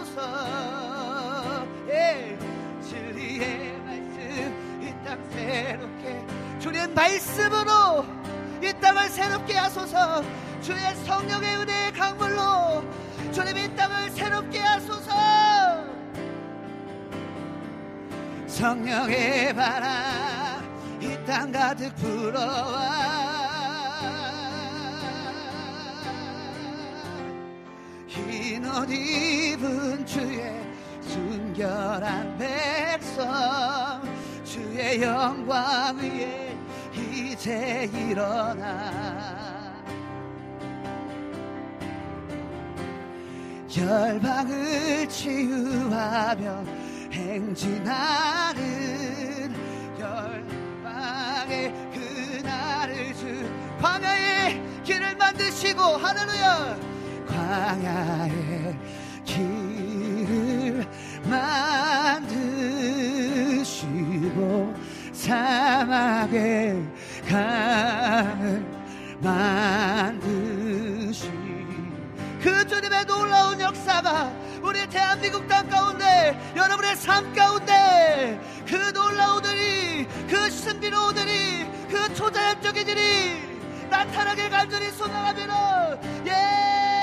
하소서 예, 진리의 말씀 이 땅 새롭게 주님 말씀으로 이 땅을 새롭게 하소서. 주의 성령의 은혜의 강물로 주님 이 땅을 새롭게 하소서. 성령의 바람 이 땅 가득 불어와 흰 옷 입은 주의 순결한 백성 주의 영광 위에 이제 일어나. 열방을 치유하며 행진하는 열방의 그날을 주 광야의 길을 만드시고 할렐루야 광야의 길을 만드시고 사막의 강을 만드시. 그 주님의 놀라운 역사가 우리 대한민국 땅 가운데 여러분의 삶 가운데 그 놀라우들이 그 신비로우들이 그 초자연적이들이 나타나길 간절히 소망하며 예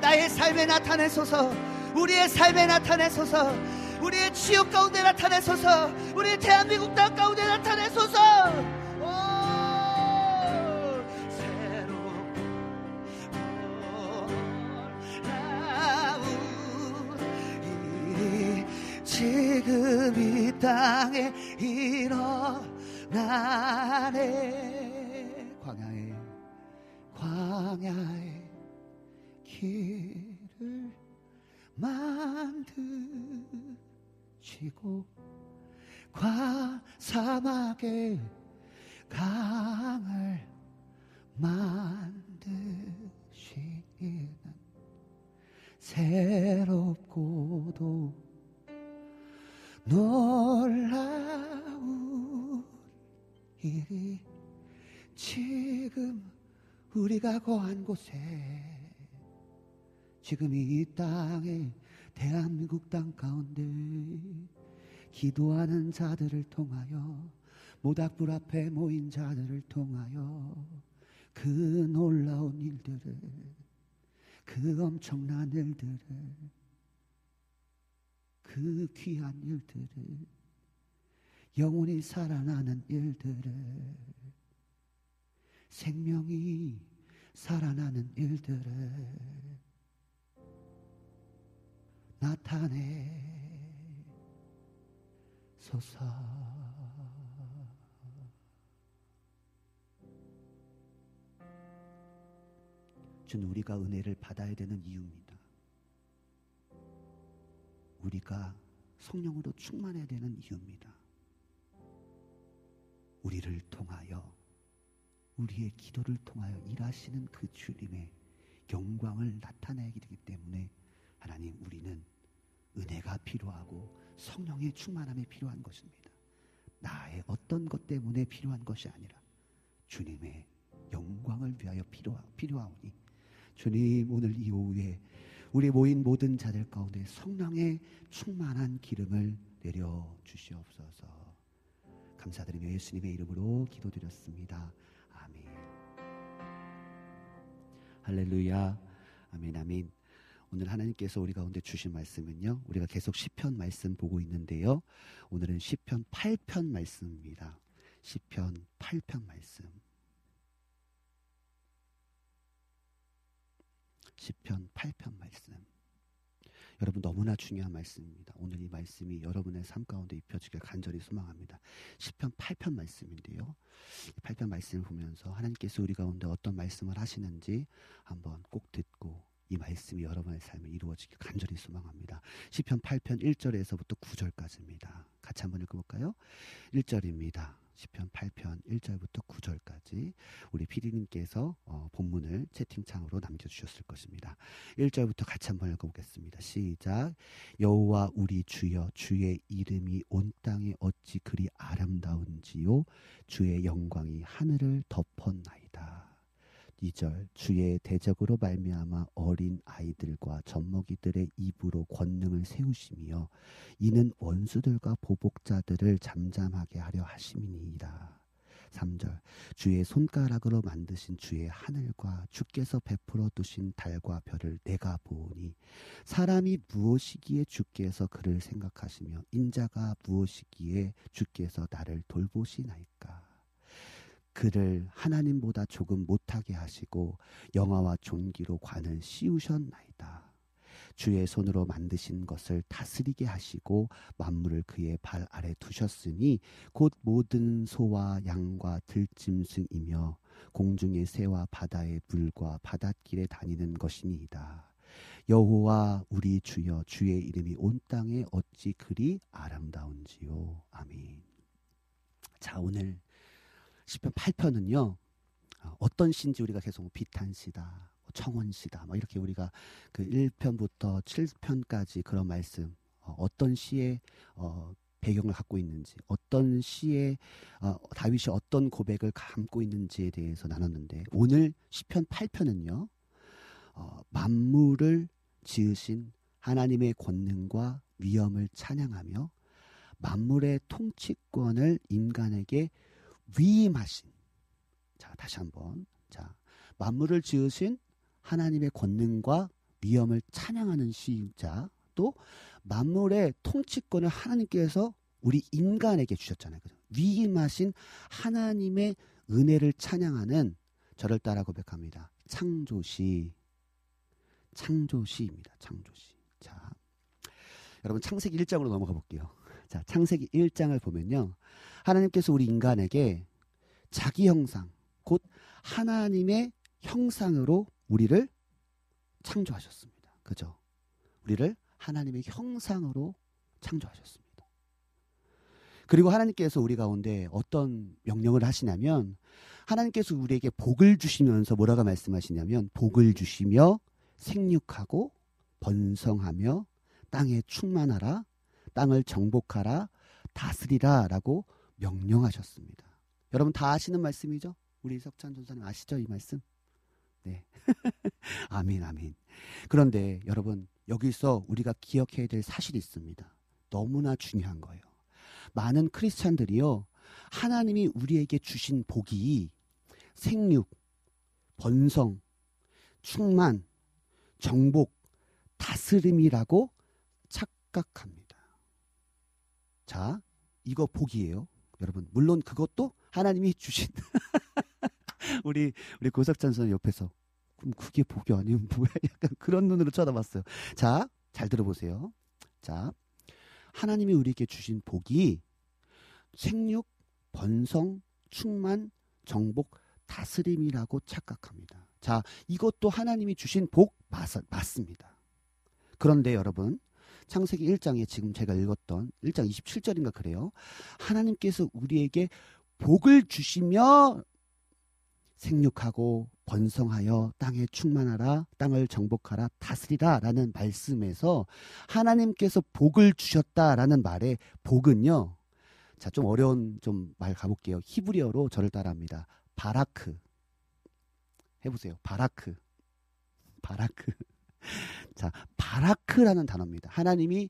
나의 삶에 나타내소서. 우리의 삶에 나타내소서. 우리의 지역 가운데 나타내소서. 우리 대한민국 땅 가운데 나타내소서. 오, 새로운 일이 지금 이 땅에 일어나네 광야의 길을 만드시고 과 사막의 강을 만드시는 새롭고도 놀라운 일이 지금 우리가 거한 곳에 지금 이 땅에 대한민국 땅 가운데 기도하는 자들을 통하여 모닥불 앞에 모인 자들을 통하여 그 놀라운 일들을 그 엄청난 일들을 그 귀한 일들을 영혼이 살아나는 일들을 생명이 살아나는 일들을 나타내 소서 주는 우리가 은혜를 받아야 되는 이유입니다. 우리가 성령으로 충만해야 되는 이유입니다. 우리를 통하여 우리의 기도를 통하여 일하시는 그 주님의 영광을 나타내기 되기 때문에 하나님 우리는 은혜가 필요하고 성령의 충만함이 필요한 것입니다. 나의 어떤 것 때문에 필요한 것이 아니라 주님의 영광을 위하여 필요하, 필요하오니 주님 오늘 이 오후에 우리 모인 모든 자들 가운데 성령의 충만한 기름을 내려 주시옵소서. 감사드리며 예수님의 이름으로 기도드렸습니다. 할렐루야. 아멘 아멘. 오늘 하나님께서 우리 가운데 주신 말씀은요. 우리가 계속 시편 말씀 보고 있는데요. 오늘은 시편 8편 말씀입니다. 시편 8편 말씀. 시편 8편 말씀. 여러분 너무나 중요한 말씀입니다. 오늘 이 말씀이 여러분의 삶 가운데 입혀지길 간절히 소망합니다. 시편 8편 말씀인데요. 8편 말씀을 보면서 하나님께서 우리 가운데 어떤 말씀을 하시는지 한번 꼭 듣고 이 말씀이 여러분의 삶에 이루어지길 간절히 소망합니다. 시편 8편 1절에서부터 9절까지입니다. 같이 한번 읽어볼까요? 1절입니다. 시편 8편 1절부터 9절까지 우리 피디님께서 어, 본문을 채팅창으로 남겨주셨을 것입니다. 1절부터 같이 한번 읽어보겠습니다. 시작. 여호와 우리 주여 주의 이름이 온 땅에 어찌 그리 아름다운지요 주의 영광이 하늘을 덮었나이다. 2절 주의 대적으로 말미암아 어린 아이들과 젖먹이들의 입으로 권능을 세우시며 이는 원수들과 보복자들을 잠잠하게 하려 하심이니이다. 3절 주의 손가락으로 만드신 주의 하늘과 주께서 베풀어 두신 달과 별을 내가 보오니 사람이 무엇이기에 주께서 그를 생각하시며 인자가 무엇이기에 주께서 나를 돌보시나이까 그를 하나님보다 조금 못하게 하시고 영화와 존귀로 관을 씌우셨나이다. 주의 손으로 만드신 것을 다스리게 하시고 만물을 그의 발 아래 두셨으니 곧 모든 소와 양과 들짐승이며 공중의 새와 바다의 물과 바닷길에 다니는 것이니이다. 여호와 우리 주여 주의 이름이 온 땅에 어찌 그리 아름다운지요. 아멘. 자 오늘 시편 8편은요. 어떤 시인지 우리가 계속 비탄시다, 청원시다, 뭐 이렇게 우리가 그 1편부터 7편까지 그런 말씀, 어, 떤 시의 어, 배경을 갖고 있는지, 어떤 시에 어, 다윗이 어떤 고백을 담고 있는지에 대해서 나눴는데 오늘 시편 8편은요. 어, 만물을 지으신 하나님의 권능과 위엄을 찬양하며 만물의 통치권을 인간에게 위임하신 자 다시 한번 자 만물을 지으신 하나님의 권능과 위엄을 찬양하는 시자 또 만물의 통치권을 하나님께서 우리 인간에게 주셨잖아요. 그죠? 위임하신 하나님의 은혜를 찬양하는 저를 따라 고백합니다. 창조시 창조시입니다. 창조시. 자. 여러분 창세기 1장으로 넘어가 볼게요. 자, 창세기 1장을 보면요. 하나님께서 우리 인간에게 자기 형상, 곧 하나님의 형상으로 우리를 창조하셨습니다. 그죠? 우리를 하나님의 형상으로 창조하셨습니다. 그리고 하나님께서 우리 가운데 어떤 명령을 하시냐면 하나님께서 우리에게 복을 주시면서 뭐라고 말씀하시냐면 복을 주시며 생육하고 번성하며 땅에 충만하라 땅을 정복하라 다스리라라고 명령하셨습니다. 여러분 다 아시는 말씀이죠? 우리 석찬 전사님 아시죠 이 말씀? 네. 아멘 아멘. 그런데 여러분 여기서 우리가 기억해야 될 사실이 있습니다. 너무나 중요한 거예요. 많은 크리스찬들이요 하나님이 우리에게 주신 복이 생육, 번성, 충만, 정복, 다스림이라고 착각합니다. 자, 이거 복이에요. 여러분, 물론 그것도 하나님이 주신 우리 우리 고석찬 선 옆에서 그럼 그게 복이 아니면 뭐야? 약간 그런 눈으로 쳐다봤어요. 자, 잘 들어보세요. 자, 하나님이 우리에게 주신 복이 생육, 번성, 충만, 정복, 다스림이라고 착각합니다. 자, 이것도 하나님이 주신 복 맞, 맞습니다. 그런데 여러분, 창세기 1장에 지금 제가 읽었던 1장 27절인가 그래요. 하나님께서 우리에게 복을 주시며 생육하고 번성하여 땅에 충만하라 땅을 정복하라 다스리라라는 말씀에서 하나님께서 복을 주셨다라는 말에 복은요. 자, 좀 어려운 좀 말 가볼게요. 히브리어로 저를 따라합니다. 바라크. 해보세요. 바라크. 바라크. 자, 바라크라는 단어입니다. 하나님이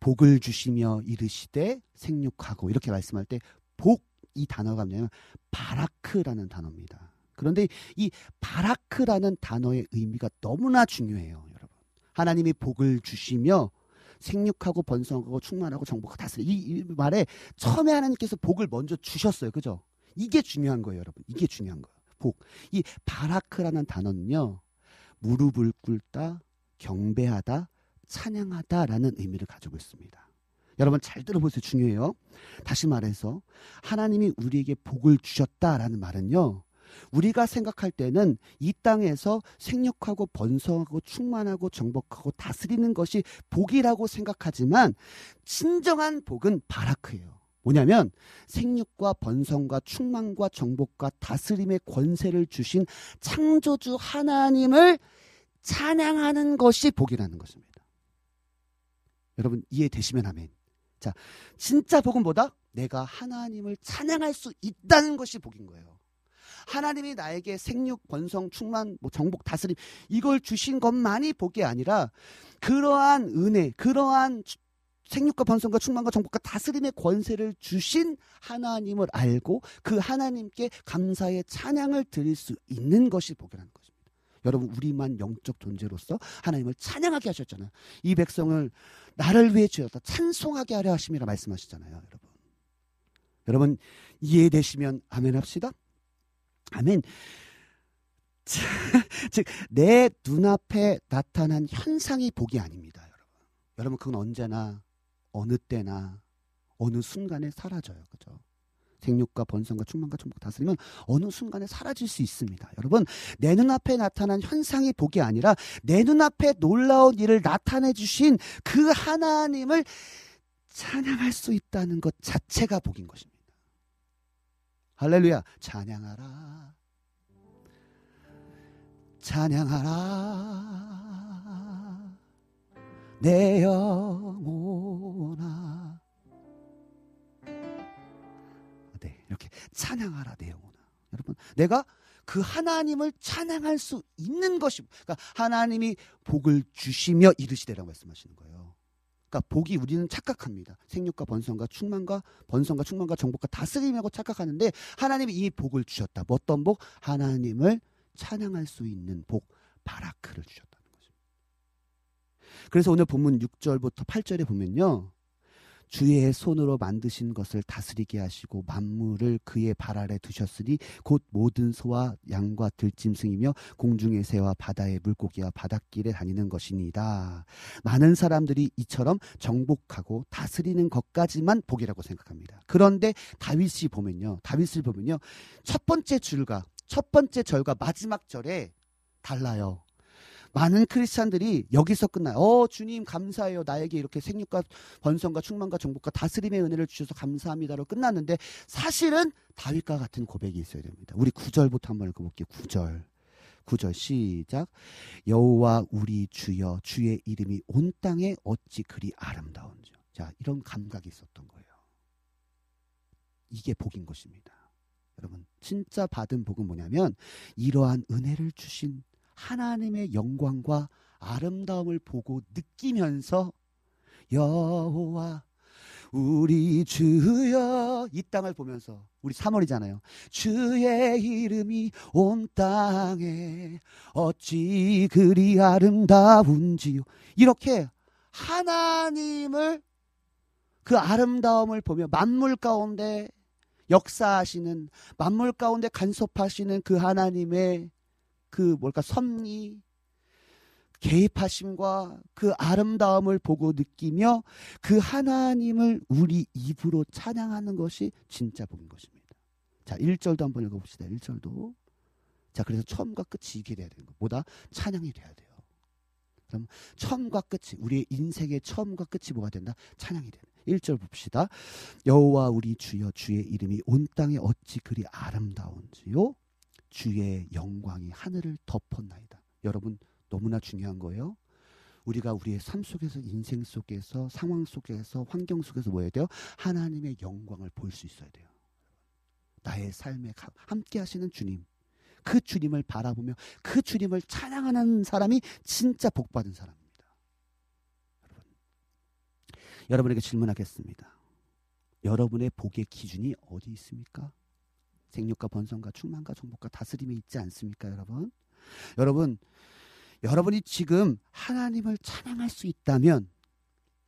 복을 주시며 이르시되 생육하고 이렇게 말씀할 때 복 이 단어가 뭐냐면 바라크라는 단어입니다. 그런데 이 바라크라는 단어의 의미가 너무나 중요해요, 여러분. 하나님이 복을 주시며 생육하고 번성하고 충만하고 정복하고 다스리 이, 이 말에 처음에 하나님께서 복을 먼저 주셨어요. 그죠? 이게 중요한 거예요, 여러분. 이게 중요한 거예요. 복. 이 바라크라는 단어는요. 무릎을 꿇다, 경배하다, 찬양하다라는 의미를 가지고 있습니다. 여러분 잘 들어보세요. 중요해요. 다시 말해서 하나님이 우리에게 복을 주셨다라는 말은요. 우리가 생각할 때는 이 땅에서 생육하고 번성하고 충만하고 정복하고 다스리는 것이 복이라고 생각하지만 진정한 복은 바라크예요. 뭐냐면 생육과 번성과 충만과 정복과 다스림의 권세를 주신 창조주 하나님을 찬양하는 것이 복이라는 것입니다. 여러분 이해되시면 하면 자 진짜 복은 뭐다? 내가 하나님을 찬양할 수 있다는 것이 복인 거예요. 하나님이 나에게 생육, 번성, 충만, 뭐 정복, 다스림 이걸 주신 것만이 복이 아니라 그러한 은혜, 그러한 생육과 번성과 충만과 정복과 다스림의 권세를 주신 하나님을 알고 그 하나님께 감사의 찬양을 드릴 수 있는 것이 복이라는 것입니다. 여러분 우리만 영적 존재로서 하나님을 찬양하게 하셨잖아요. 이 백성을 나를 위해 주셨다 찬송하게 하려 하심이라 말씀하시잖아요, 여러분. 여러분 이해되시면 아멘 합시다. 아멘. 즉, 내 눈앞에 나타난 현상이 복이 아닙니다, 여러분. 여러분, 그건 언제나, 어느 때나, 어느 순간에 사라져요. 그죠? 생육과 번성과 충만과 충복 다스리면 어느 순간에 사라질 수 있습니다. 여러분, 내 눈앞에 나타난 현상이 복이 아니라 내 눈앞에 놀라운 일을 나타내 주신 그 하나님을 찬양할 수 있다는 것 자체가 복인 것입니다. 할렐루야. 찬양하라. 찬양하라. 내 영혼아. 네, 이렇게 찬양하라 내 영혼아. 여러분, 내가 그 하나님을 찬양할 수 있는 것이 그러니까 하나님이 복을 주시며 이르시되라고 말씀하시는 거예요. 그러니까 복이 우리는 착각합니다. 생육과 번성과 충만과 번성과 충만과 정복과 다스림이라고 착각하는데 하나님이 이 복을 주셨다. 뭐 어떤 복? 하나님을 찬양할 수 있는 복, 바라크를 주셨다는 거죠. 그래서 오늘 본문 6절부터 8절에 보면요. 주의 손으로 만드신 것을 다스리게 하시고 만물을 그의 발 아래 두셨으니 곧 모든 소와 양과 들짐승이며 공중의 새와 바다의 물고기와 바닷길에 다니는 것이니이다. 많은 사람들이 이처럼 정복하고 다스리는 것까지만 복이라고 생각합니다. 그런데 다윗이 보면요. 다윗을 보면요. 첫 번째 줄과 첫 번째 절과 마지막 절에 달라요. 많은 크리스찬들이 여기서 끝나요. 어, 주님 감사해요. 나에게 이렇게 생육과 번성과 충만과 정복과 다스림의 은혜를 주셔서 감사합니다로 끝났는데 사실은 다윗과 같은 고백이 있어야 됩니다. 우리 9절부터 한번 읽어볼게요. 9절. 9절 시작. 여호와 우리 주여 주의 이름이 온 땅에 어찌 그리 아름다운지. 자, 이런 감각이 있었던 거예요. 이게 복인 것입니다. 여러분, 진짜 받은 복은 뭐냐면 이러한 은혜를 주신 하나님의 영광과 아름다움을 보고 느끼면서 여호와 우리 주여 이 땅을 보면서 우리 3월이잖아요. 주의 이름이 온 땅에 어찌 그리 아름다운지요. 이렇게 하나님을 그 아름다움을 보며 만물 가운데 역사하시는 만물 가운데 간섭하시는 그 하나님의 그 뭘까 섭리 개입하심과 그 아름다움을 보고 느끼며 그 하나님을 우리 입으로 찬양하는 것이 진짜 복인 것입니다. 자, 1절도 한번 읽어봅시다. 1절도. 자, 그래서 처음과 끝이 이게 돼야 되는 거. 뭐다? 찬양이 돼야 돼요. 그럼 처음과 끝이 우리의 인생의 처음과 끝이 뭐가 된다? 찬양이 되는. 1절 봅시다. 여호와 우리 주여 주의 이름이 온 땅에 어찌 그리 아름다운지요. 주의 영광이 하늘을 덮었나이다. 여러분 너무나 중요한 거예요. 우리가 우리의 삶 속에서 인생 속에서 상황 속에서 환경 속에서 뭐 해야 돼요? 하나님의 영광을 볼 수 있어야 돼요. 나의 삶에 가- 함께 하시는 주님. 그 주님을 바라보며 그 주님을 찬양하는 사람이 진짜 복 받은 사람입니다. 여러분. 여러분에게 질문하겠습니다. 여러분의 복의 기준이 어디 있습니까? 생육과 번성과 충만과 정복과 다스림에 있지 않습니까, 여러분? 여러분, 여러분이 지금 하나님을 찬양할 수 있다면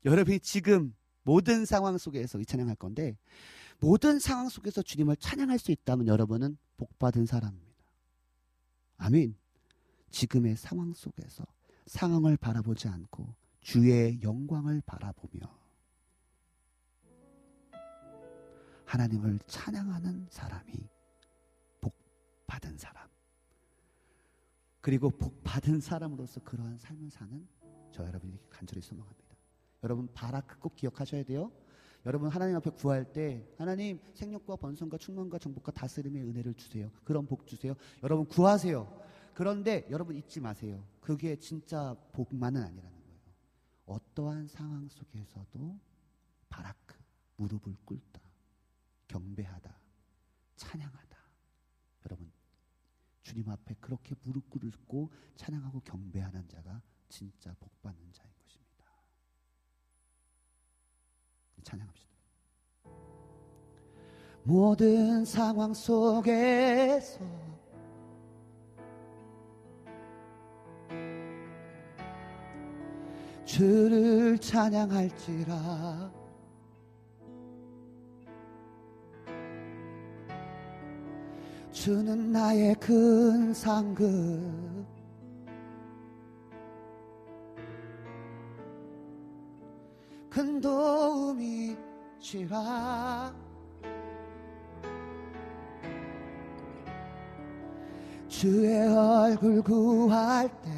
여러분이 지금 모든 상황 속에서 이 찬양할 건데 모든 상황 속에서 주님을 찬양할 수 있다면 여러분은 복 받은 사람입니다. 아멘. 지금의 상황 속에서 상황을 바라보지 않고 주의 영광을 바라보며 하나님을 찬양하는 사람이 복 받은 사람. 그리고 복 받은 사람으로서 그러한 삶을 사는 저 여러분에게 간절히 소망합니다. 여러분 바라크 꼭 기억하셔야 돼요. 여러분 하나님 앞에 구할 때 하나님 생육과 번성과 충만과 정복과 다스림의 은혜를 주세요. 그런 복 주세요. 여러분 구하세요. 그런데 여러분 잊지 마세요. 그게 진짜 복만은 아니라는 거예요. 어떠한 상황 속에서도 바라크 무릎을 꿇다 경배하다 찬양하다 여러분 주님 앞에 그렇게 무릎 꿇고 찬양하고 경배하는 자가 진짜 복 받는 자인 것입니다. 찬양합시다. 모든 상황 속에서 주를 찬양할지라 주는 나의 큰 상급. 큰 도움이시라. 주의 얼굴 구할 때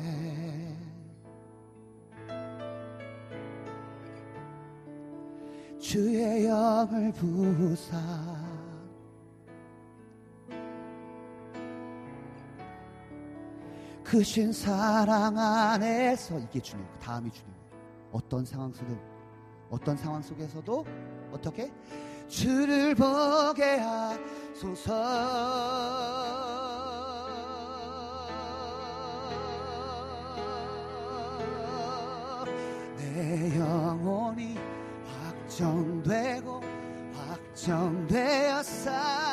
주의 영을 부사 크신 사랑 안에서 이게 중요해요. 그 다음이 중요해요. 어떤 상황 속에 어떤 상황 속에서도 어떻게 주를 보게 하소서 내 영혼이 확정되고 싸우니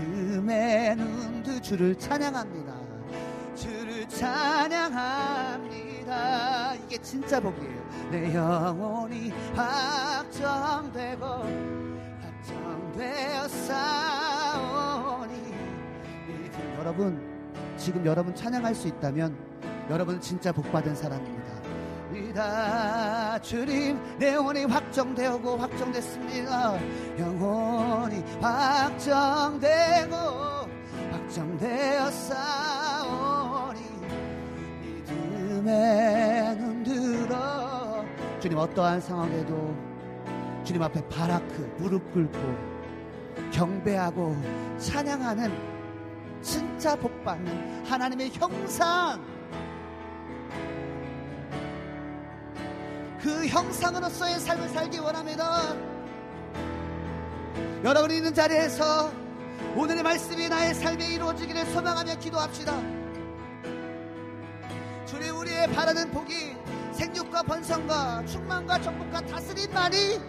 믿음의 눈도 주를 찬양합니다. 주를 찬양합니다. 이게 진짜 복이에요. 내 영혼이 확정되고 확정되어 믿음. 여러분 지금 여러분 찬양할 수 있다면 여러분 진짜 복받은 사람입니다. 이다. 주님 내 영혼이 확정되고 확정됐습니다. 영혼이 확정되고 확정되어 싸우니 믿음의 눈 들어. 주님 어떠한 상황에도 주님 앞에 바라크 무릎 꿇고 경배하고 찬양하는 진짜 복받는 하나님의 형상 그 형상으로서의 삶을 살기 원합니다. 여러분이 있는 자리에서 오늘의 말씀이 나의 삶에 이루어지기를 소망하며 기도합시다. 주님 우리의 바라는 복이 생육과 번성과 충만과 정복과 다스림만이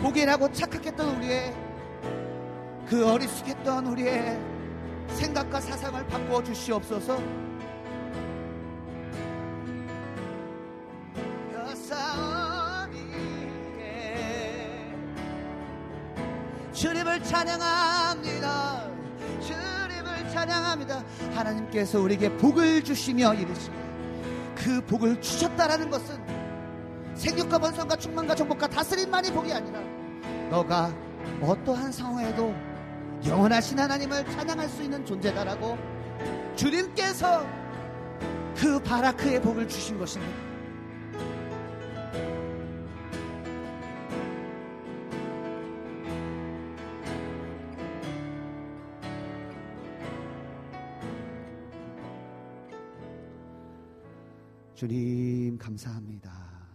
복이라고 착각했던 우리의 그 어리숙했던 우리의 생각과 사상을 바꾸어 주시옵소서. 찬양합니다. 주님을 찬양합니다. 하나님께서 우리에게 복을 주시며 이르시며 그 복을 주셨다라는 것은 생육과 번성과 충만과 정복과 다스림만이 복이 아니라 너가 어떠한 상황에도 영원하신 하나님을 찬양할 수 있는 존재다라고 주님께서 그 바라크의 복을 주신 것입니다. 주님 감사합니다.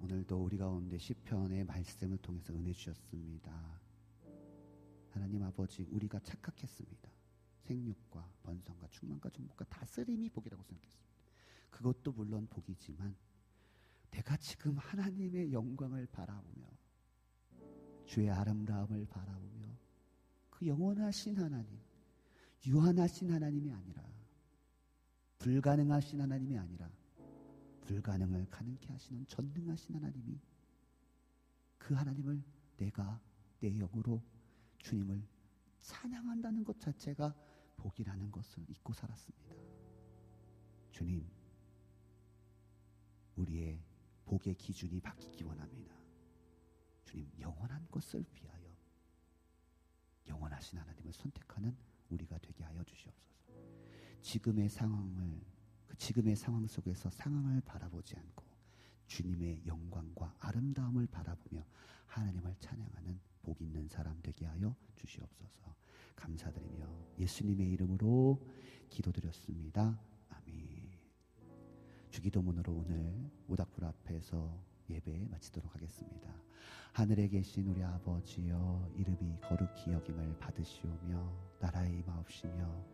오늘도 우리 가운데 시편의 말씀을 통해서 은혜 주셨습니다. 하나님 아버지 우리가 착각했습니다. 생육과 번성과 충만과 정복과 다스림이 복이라고 생각했습니다. 그것도 물론 복이지만 내가 지금 하나님의 영광을 바라보며 주의 아름다움을 바라보며 그 영원하신 하나님, 유한하신 하나님이 아니라 불가능하신 하나님이 아니라 불가능을 가능케 하시는 전능하신 하나님이 그 하나님을 내가 내 영으로 주님을 찬양한다는 것 자체가 복이라는 것을 잊고 살았습니다. 주님, 우리의 복의 기준이 바뀌기 원합니다. 주님, 영원한 것을 위하여 영원하신 하나님을 선택하는 우리가 되게 하여 주시옵소서. 지금의 상황을 그 지금의 상황 속에서 상황을 바라보지 않고 주님의 영광과 아름다움을 바라보며 하나님을 찬양하는 복 있는 사람 되게 하여 주시옵소서. 감사드리며 예수님의 이름으로 기도드렸습니다. 아멘. 주기도문으로 오늘 모닥불 앞에서 예배 마치도록 하겠습니다. 하늘에 계신 우리 아버지여 이름이 거룩히 여김을 받으시오며 나라의 임하옵시며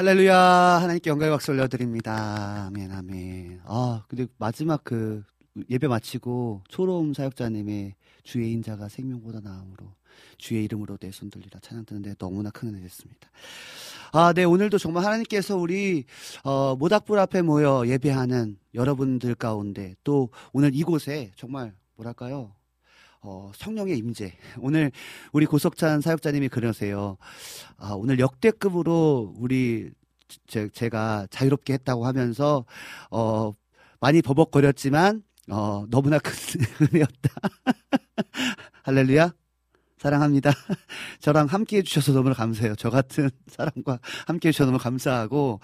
할렐루야 하나님께 영광의 박수 올려드립니다. 아멘 아멘. 아 근데 마지막 그 예배 마치고 초롬 사역자님의 주의 인자가 생명보다 나음으로 주의 이름으로 내 손 들리라 찬양 드는데 너무나 큰 은혜 됐습니다. 아, 네 오늘도 정말 하나님께서 우리 어, 모닥불 앞에 모여 예배하는 여러분들 가운데 또 오늘 이곳에 정말 뭐랄까요? 어, 성령의 임재. 오늘 우리 고석찬 사역자님이 그러세요. 아, 오늘 역대급으로 우리 제, 제가 자유롭게 했다고 하면서 어, 많이 버벅거렸지만 어, 너무나 큰 은혜였다. 할렐루야. 사랑합니다. 저랑 함께 해주셔서 너무 감사해요. 저 같은 사람과 함께 해주셔서 너무 감사하고,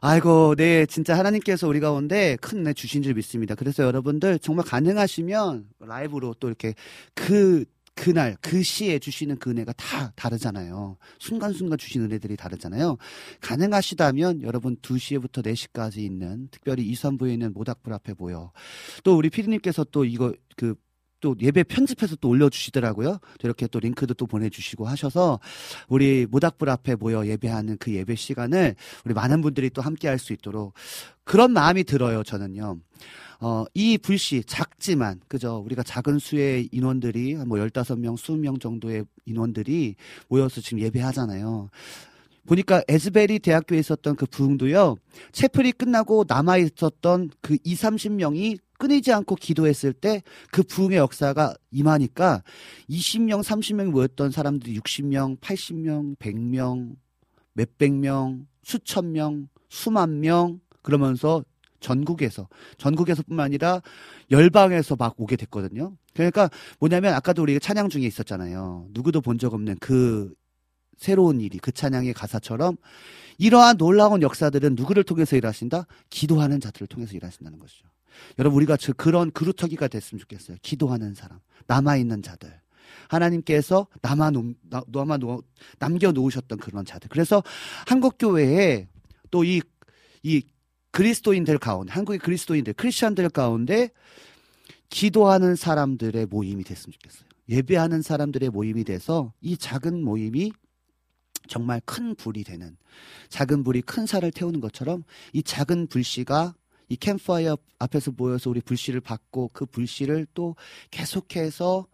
아이고, 네, 진짜 하나님께서 우리 가운데 큰 은혜 주신 줄 믿습니다. 그래서 여러분들 정말 가능하시면 라이브로 또 이렇게 그, 그날, 그 시에 주시는 그 은혜가 다 다르잖아요. 순간순간 주시는 은혜들이 다르잖아요. 가능하시다면 여러분 2시에부터 4시까지 있는 특별히 이선부에 있는 모닥불 앞에 모여. 또 우리 피디님께서 또 이거 그 또 예배 편집해서 또 올려주시더라고요. 이렇게 또 링크도 또 보내주시고 하셔서 우리 모닥불 앞에 모여 예배하는 그 예배 시간을 우리 많은 분들이 또 함께 할 수 있도록 그런 마음이 들어요, 저는요. 어, 이 불씨 작지만, 그죠? 우리가 작은 수의 인원들이 한뭐 15명, 20명 정도의 인원들이 모여서 지금 예배하잖아요. 보니까 에즈베리 대학교에 있었던 그 부흥도요, 채플이 끝나고 남아 있었던 그 2, 30명이 끊이지 않고 기도했을 때 그 부흥의 역사가 임하니까 20명, 30명 모였던 사람들이 60명, 80명, 100명, 몇백 명, 수천 명, 수만 명 그러면서 전국에서 전국에서뿐만 아니라 열방에서 막 오게 됐거든요. 그러니까 뭐냐면 아까도 우리가 찬양 중에 있었잖아요. 누구도 본 적 없는 그 새로운 일이 그 찬양의 가사처럼 이러한 놀라운 역사들은 누구를 통해서 일하신다? 기도하는 자들을 통해서 일하신다는 것이죠. 여러분 우리가 저 그런 그루터기가 됐으면 좋겠어요. 기도하는 사람, 남아 있는 자들. 하나님께서 남아 남아 놓, 남겨 놓으셨던 그런 자들. 그래서 한국 교회에 또이이 그리스도인들 가운데 한국의 그리스도인들 크리스천들 가운데 기도하는 사람들의 모임이 됐으면 좋겠어요. 예배하는 사람들의 모임이 돼서 이 작은 모임이 정말 큰 불이 되는 작은 불이 큰 살을 태우는 것처럼 이 작은 불씨가 이 캠프파이어 앞에서 모여서 우리 불씨를 받고 그 불씨를 또 계속해서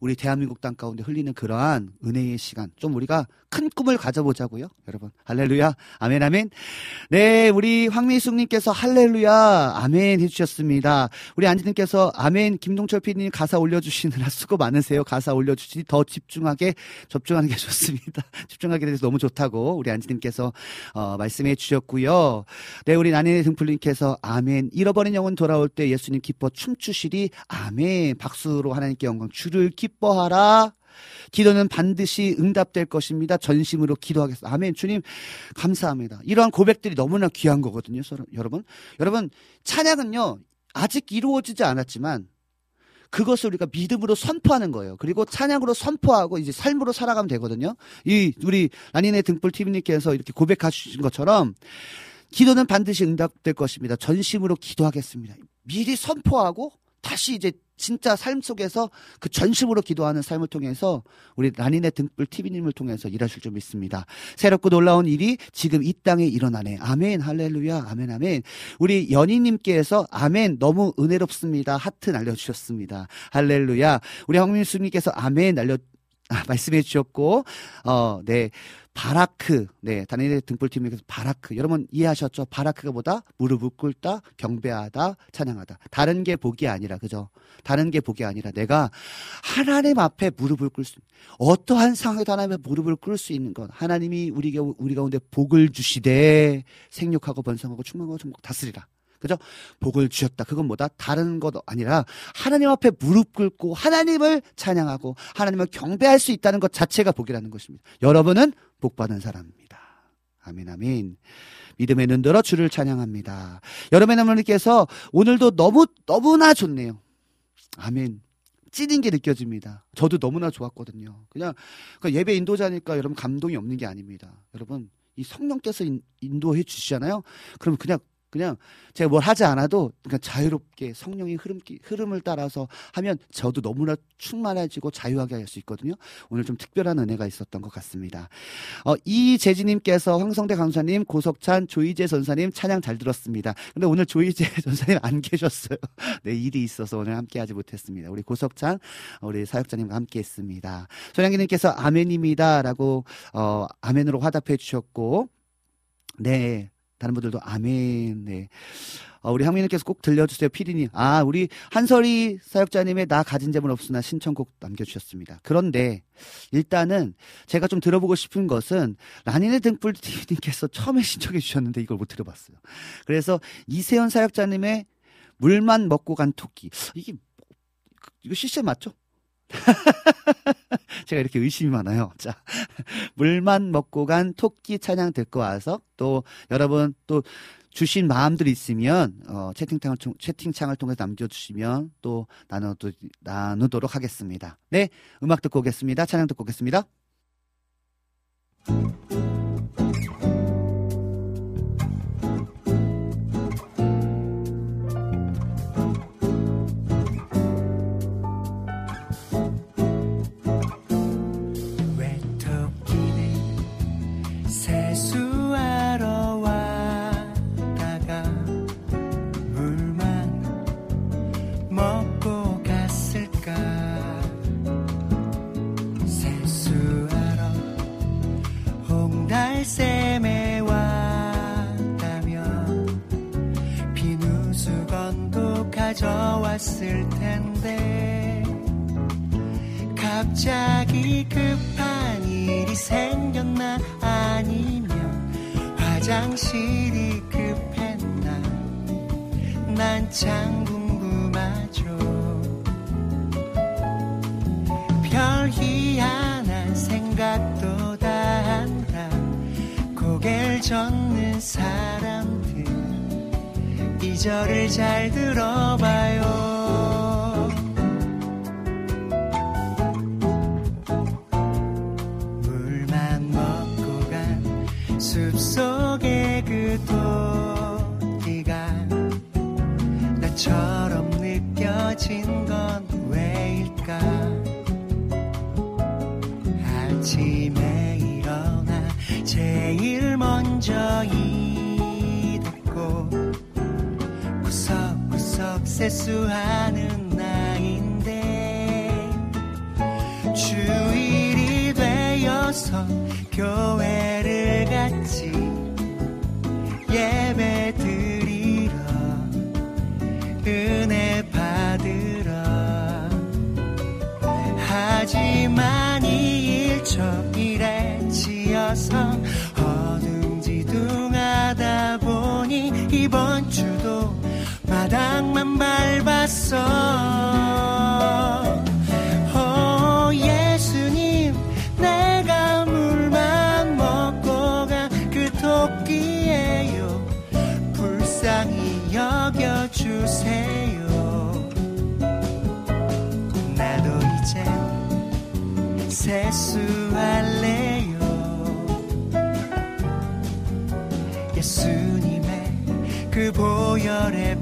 우리 대한민국 땅 가운데 흘리는 그러한 은혜의 시간 좀 우리가 큰 꿈을 가져보자고요 여러분. 할렐루야. 아멘 아멘. 네 우리 황미숙님께서 할렐루야. 아멘 해주셨습니다. 우리 안지님께서 아멘 김동철 PD님 가사 올려주시느라 수고 많으세요. 가사 올려주시 더 집중하게 접중하는 게 좋습니다. 집중하게 돼서 너무 좋다고 우리 안지님께서 어, 말씀해 주셨고요. 네 우리 난인의 등불님께서 아멘. 잃어버린 영혼 돌아올 때 예수님 기뻐 춤추시리. 아멘. 박수로 하나님께 영광 주를 기 뻐하라 기도는 반드시 응답될 것입니다. 전심으로 기도하겠습니다. 아멘. 주님, 감사합니다. 이러한 고백들이 너무나 귀한 거거든요. 여러분. 여러분, 찬양은요, 아직 이루어지지 않았지만, 그것을 우리가 믿음으로 선포하는 거예요. 그리고 찬양으로 선포하고 이제 삶으로 살아가면 되거든요. 이, 우리 라니네 등불 TV님께서 이렇게 고백하신 것처럼, 기도는 반드시 응답될 것입니다. 전심으로 기도하겠습니다. 미리 선포하고, 다시 이제 진짜 삶 속에서 그 전심으로 기도하는 삶을 통해서 우리 라니네 등불 TV님을 통해서 일하실 줄 믿습니다. 새롭고 놀라운 일이 지금 이 땅에 일어나네. 아멘, 할렐루야, 아멘, 아멘. 우리 연희님께서 아멘, 너무 은혜롭습니다. 하트 날려주셨습니다. 할렐루야. 우리 황민수님께서 아멘 날려, 아, 말씀해 주셨고, 어, 네. 바라크, 네, 단일의 등불팀에서 바라크. 여러분 이해하셨죠? 바라크가 뭐다? 무릎을 꿇다, 경배하다, 찬양하다. 다른 게 복이 아니라, 그죠? 다른 게 복이 아니라 내가 하나님 앞에 무릎을 꿇을 수, 어떠한 상황에도 하나님 앞에 무릎을 꿇을 수 있는 것. 하나님이 우리, 가- 우리 가운데 복을 주시되 생육하고 번성하고 충만하고 다스리라. 그죠? 복을 주셨다. 그건 뭐다? 다른 것 아니라 하나님 앞에 무릎 꿇고 하나님을 찬양하고 하나님을 경배할 수 있다는 것 자체가 복이라는 것입니다. 여러분은 복 받은 사람입니다. 아멘, 아멘. 믿음의 눈 들어 주를 찬양합니다. 여러분 하나님께서 오늘도 너무, 너무나 좋네요. 아멘. 찌는 게 느껴집니다. 저도 너무나 좋았거든요. 그냥, 그러니까 예배 인도자니까 여러분 감동이 없는 게 아닙니다. 여러분, 이 성령께서 인, 인도해 주시잖아요. 그럼 그냥 그냥 제가 뭘 하지 않아도 그냥 자유롭게 성령의 흐름, 흐름을 따라서 하면 저도 너무나 충만해지고 자유하게 할 수 있거든요. 오늘 좀 특별한 은혜가 있었던 것 같습니다. 어, 이재진님께서 황성대 강사님, 고석찬, 조이재 전사님 찬양 잘 들었습니다. 근데 오늘 조이재 전사님 안 계셨어요. 네, 일이 있어서 오늘 함께 하지 못했습니다. 우리 고석찬, 우리 사역자님과 함께 했습니다. 소량기님께서 아멘입니다. 라고, 어, 아멘으로 화답해 주셨고, 네. 다른 분들도 아멘. 네. 어, 우리 황민님께서 꼭 들려주세요. 피디님. 아, 우리 한설이 사역자님의 나 가진 재물 없으나 신청곡 남겨주셨습니다. 그런데 일단은 제가 좀 들어보고 싶은 것은 라니네 등불 TV님께서 처음에 신청해 주셨는데 이걸 못 들어봤어요. 그래서 이세현 사역자님의 물만 먹고 간 토끼. 이게 뭐- 이거 시스템 맞죠? 제가 이렇게 의심이 많아요. 자, 물만 먹고 간 토끼 찬양 듣고 와서 또 여러분 또 주신 마음들 있으면 어, 채팅창을 통, 채팅창을 통해서 남겨주시면 또 나누 나누도록 하겠습니다. 네, 음악 듣고 오겠습니다. 찬양 듣고 오겠습니다. 늦어왔을 텐데 갑자기 급한 일이 생겼나 아니면 화장실이 급했나 난 참 궁금하죠. 별 희한한 생각도 다 한다. 고개를 젓는 사람 들이 절을 잘 들어봐요. 물만 먹고 간 숲속의 그도 세수하는 나인데 주일이 되어서 교회를 갔지 예배 드리러 은혜 받으러. 하지만 이 일처일에 지어서 밟았어. 오 예수님 내가 물만 먹고 간 그 토끼예요. 불쌍히 여겨주세요. 나도 이제 세수할래요. 예수님의 그 보혈의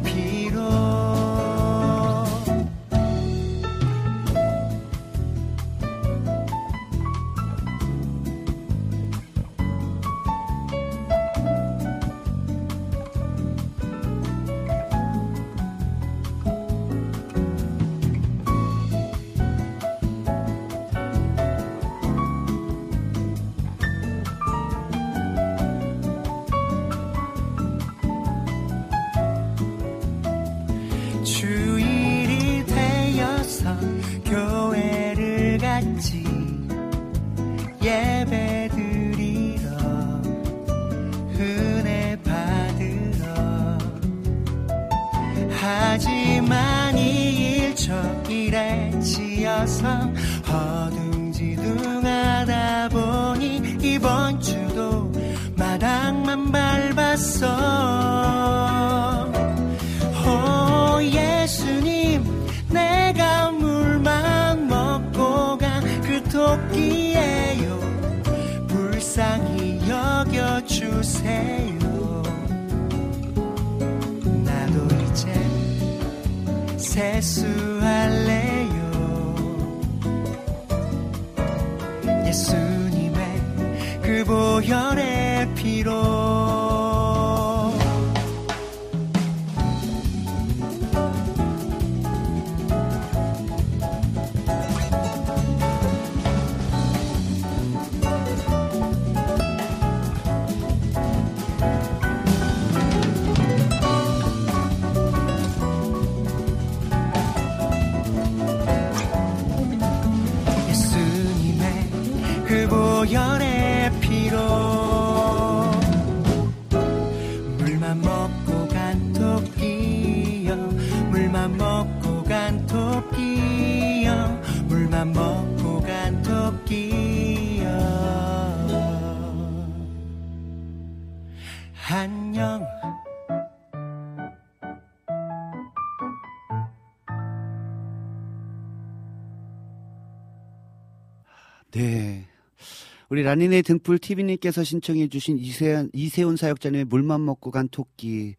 라니네 등불 TV님께서 신청해주신 이세훈, 이세훈 사역자님의 물만 먹고 간 토끼.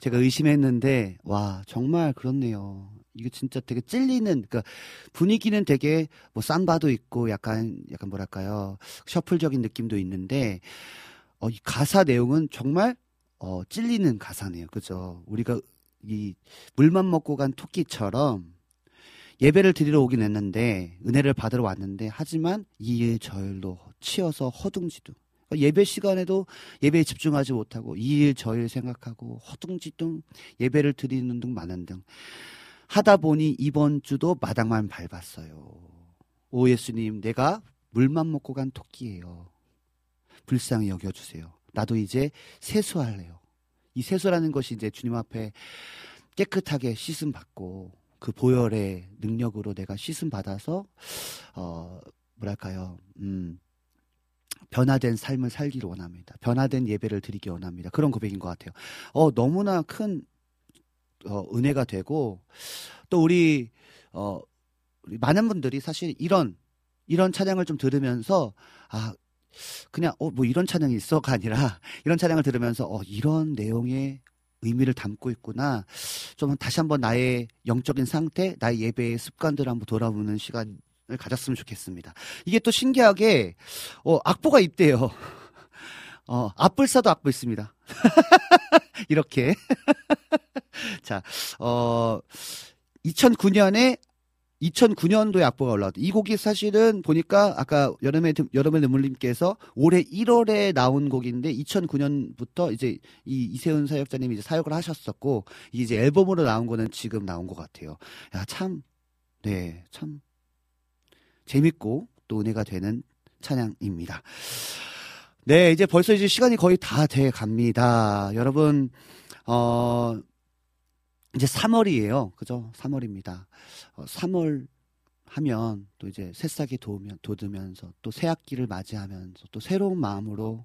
제가 의심했는데, 와, 정말 그렇네요. 이게 진짜 되게 찔리는, 그러니까 분위기는 되게 뭐 쌈바도 있고 약간, 약간 뭐랄까요. 셔플적인 느낌도 있는데, 어, 이 가사 내용은 정말, 어, 찔리는 가사네요. 그죠? 우리가 이 물만 먹고 간 토끼처럼 예배를 드리러 오긴 했는데 은혜를 받으러 왔는데 하지만 이일 저일로 치여서 허둥지둥 예배 시간에도 예배에 집중하지 못하고 이 일 저 일 생각하고 허둥지둥 예배를 드리는 등 많은 등 하다 보니 이번 주도 마당만 밟았어요. 오 예수님, 내가 물만 먹고 간 토끼예요. 불쌍히 여겨주세요. 나도 이제 세수할래요. 이 세수라는 것이 이제 주님 앞에 깨끗하게 씻음 받고 그 보혈의 능력으로 내가 씻음 받아서 어 뭐랄까요? 음. 변화된 삶을 살기를 원합니다. 변화된 예배를 드리기 원합니다. 그런 고백인 것 같아요. 어, 너무나 큰, 어, 은혜가 되고, 또 우리, 어, 우리 많은 분들이 사실 이런, 이런 찬양을 좀 들으면서, 아, 그냥, 어, 뭐 이런 찬양이 있어가 아니라, 이런 찬양을 들으면서, 어, 이런 내용의 의미를 담고 있구나. 좀 다시 한번 나의 영적인 상태, 나의 예배의 습관들을 한번 돌아보는 시간, 을 가졌으면 좋겠습니다. 이게 또 신기하게 어, 악보가 있대요. 어, 앞불사도 악보 있습니다. 이렇게. 자, 어, 2009년에 2009년도에 악보가 올라왔다. 이 곡이 사실은 보니까 아까 여름의 여름의 눈물님께서 올해 1월에 나온 곡인데 2009년부터 이제 이 이세훈 사역자님이 이제 사역을 하셨었고 이제 앨범으로 나온 거는 지금 나온 것 같아요. 야 참, 네, 참 재밌고 또 은혜가 되는 찬양입니다. 네, 이제 벌써 이제 시간이 거의 다 돼 갑니다. 여러분, 어, 이제 3월이에요. 그죠? 3월입니다. 어, 3월 하면 또 이제 새싹이 돋으면, 돋으면서 또 새 학기를 맞이하면서 또 새로운 마음으로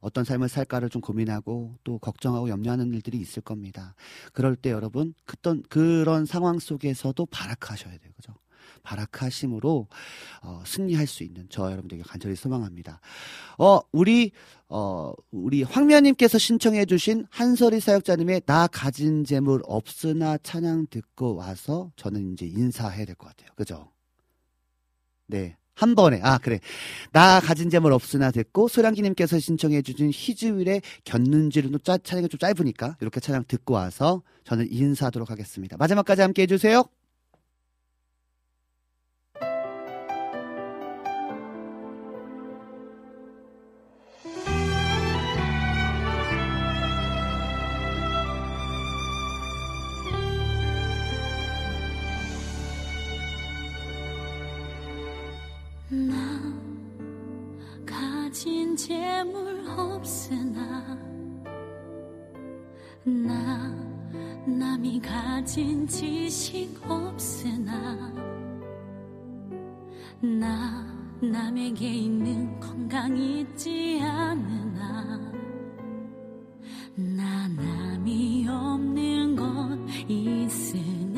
어떤 삶을 살까를 좀 고민하고 또 걱정하고 염려하는 일들이 있을 겁니다. 그럴 때 여러분, 그떤, 그런 상황 속에서도 발악하셔야 돼요. 그죠? 발악하심으로 어, 승리할 수 있는 저 여러분들에게 간절히 소망합니다. 어, 우리 어, 우리 황면님께서 신청해주신 한설이 사역자님의 나 가진 재물 없으나 찬양 듣고 와서 저는 이제 인사해야 될 것 같아요. 그죠? 네. 한 번에 아 그래 나 가진 재물 없으나 듣고 소량기님께서 신청해 주신 희즈윌의 견눈질은 좀 찬양이 좀 짧으니까 이렇게 찬양 듣고 와서 저는 인사하도록 하겠습니다 마지막까지 함께 해주세요 재물 없으나 나 남이 가진 지식 없으나 나 남에게 있는 건강 있지 않으나 나 남이 없는 것 있으니 나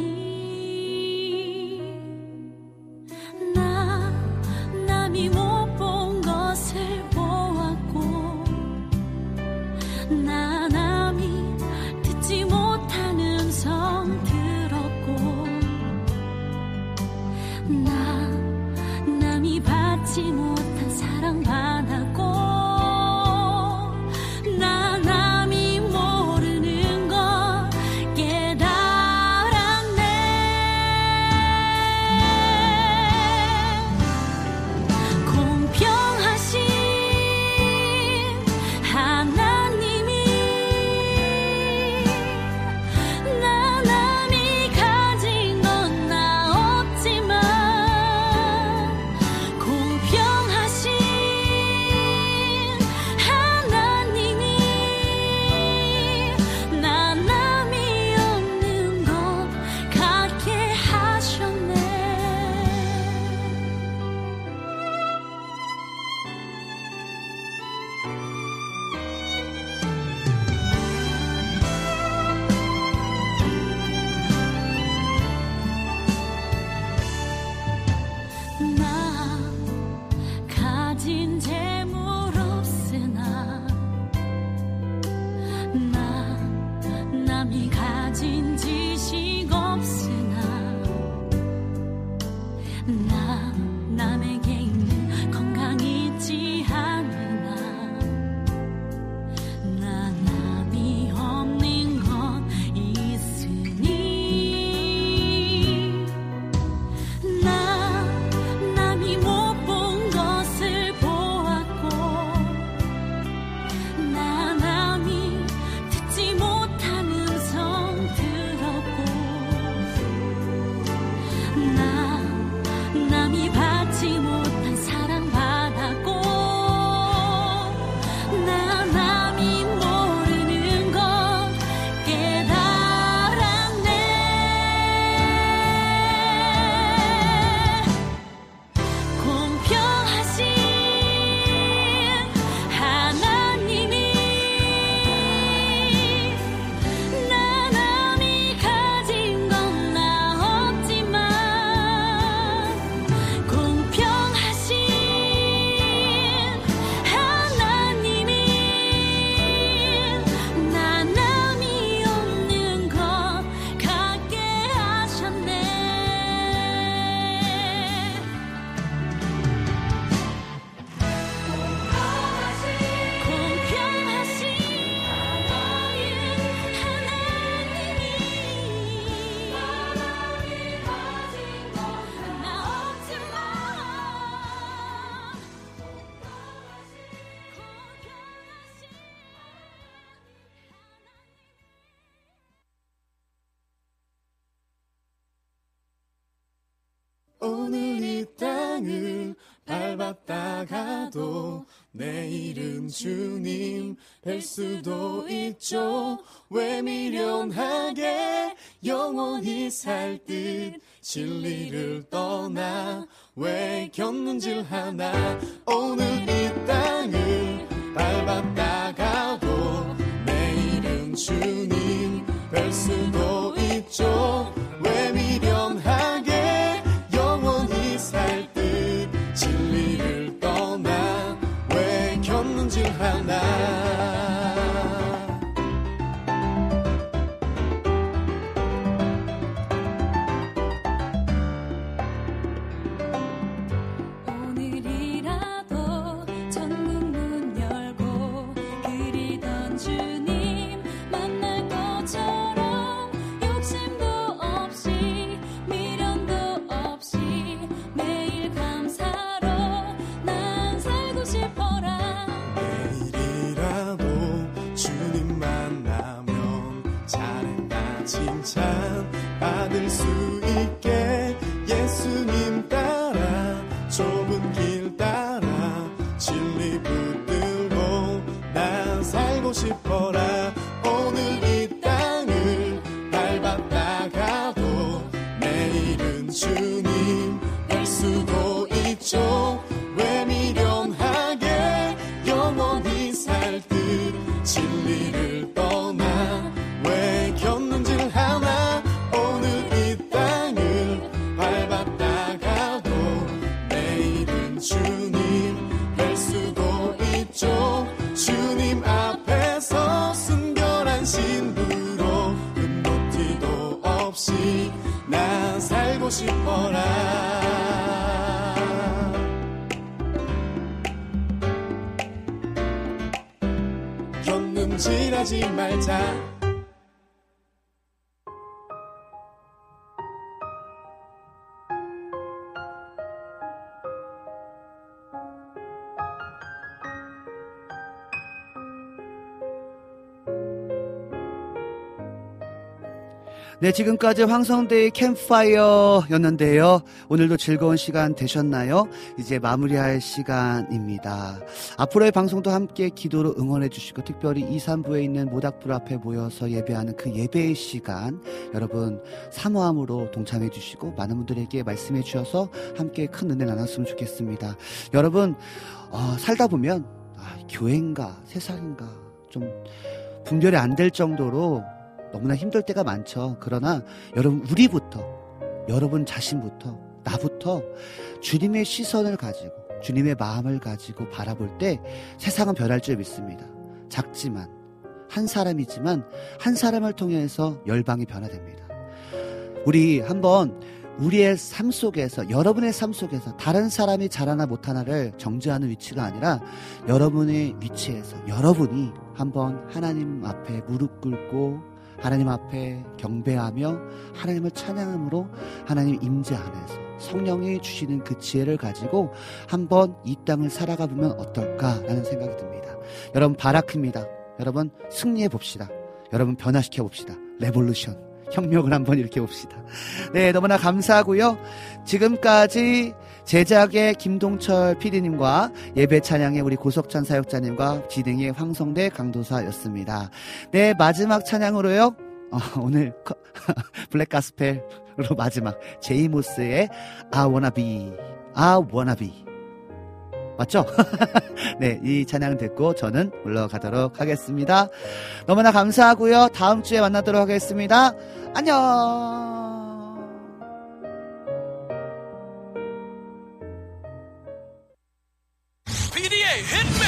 수도 있죠. 왜 미련하게 영원히 살 듯 진리를 떠나 왜 겪는질 하나. 오늘 이 땅을 밟았다가도 내일은 주님 뵐 수도 있죠. 왜 미 칭찬 받을 수 있게 겪는 네, 지금까지 황성대의 캠파이어였는데요. 오늘도 즐거운 시간 되셨나요? 이제 마무리할 시간입니다. 앞으로의 방송도 함께 기도로 응원해 주시고 특별히 2, 3부에 있는 모닥불 앞에 모여서 예배하는 그 예배의 시간 여러분 사모함으로 동참해 주시고 많은 분들에게 말씀해 주셔서 함께 큰 은혜 나눴으면 좋겠습니다. 여러분 어, 살다 보면 아, 교회인가 세상인가 좀 분별이 안 될 정도로 너무나 힘들 때가 많죠. 그러나 여러분 우리부터 여러분 자신부터 나부터 주님의 시선을 가지고 주님의 마음을 가지고 바라볼 때 세상은 변할 줄 믿습니다. 작지만 한 사람이지만 한 사람을 통해서 열방이 변화됩니다. 우리 한번 우리의 삶 속에서 여러분의 삶 속에서 다른 사람이 잘하나 못하나를 정죄하는 위치가 아니라 여러분의 위치에서 여러분이 한번 하나님 앞에 무릎 꿇고 하나님 앞에 경배하며 하나님을 찬양함으로 하나님 임재 안에서 성령이 주시는 그 지혜를 가지고 한번 이 땅을 살아가 보면 어떨까라는 생각이 듭니다. 여러분 바라크입니다. 여러분 승리해 봅시다. 여러분 변화시켜 봅시다. revolution 혁명을 한번 일으켜 봅시다. 네, 너무나 감사하고요. 지금까지 제작의 김동철 PD님과 예배 찬양의 우리 고석찬 사역자님과 진행의 황성대 강도사였습니다. 네, 마지막 찬양으로요. 어, 오늘 커- 블랙 가스펠로 마지막 제이모스의 I wanna be, I wanna be. 맞죠? 네, 이 찬양 듣고 저는 물러가도록 하겠습니다. 너무나 감사하고요. 다음 주에 만나도록 하겠습니다. 안녕! hit me!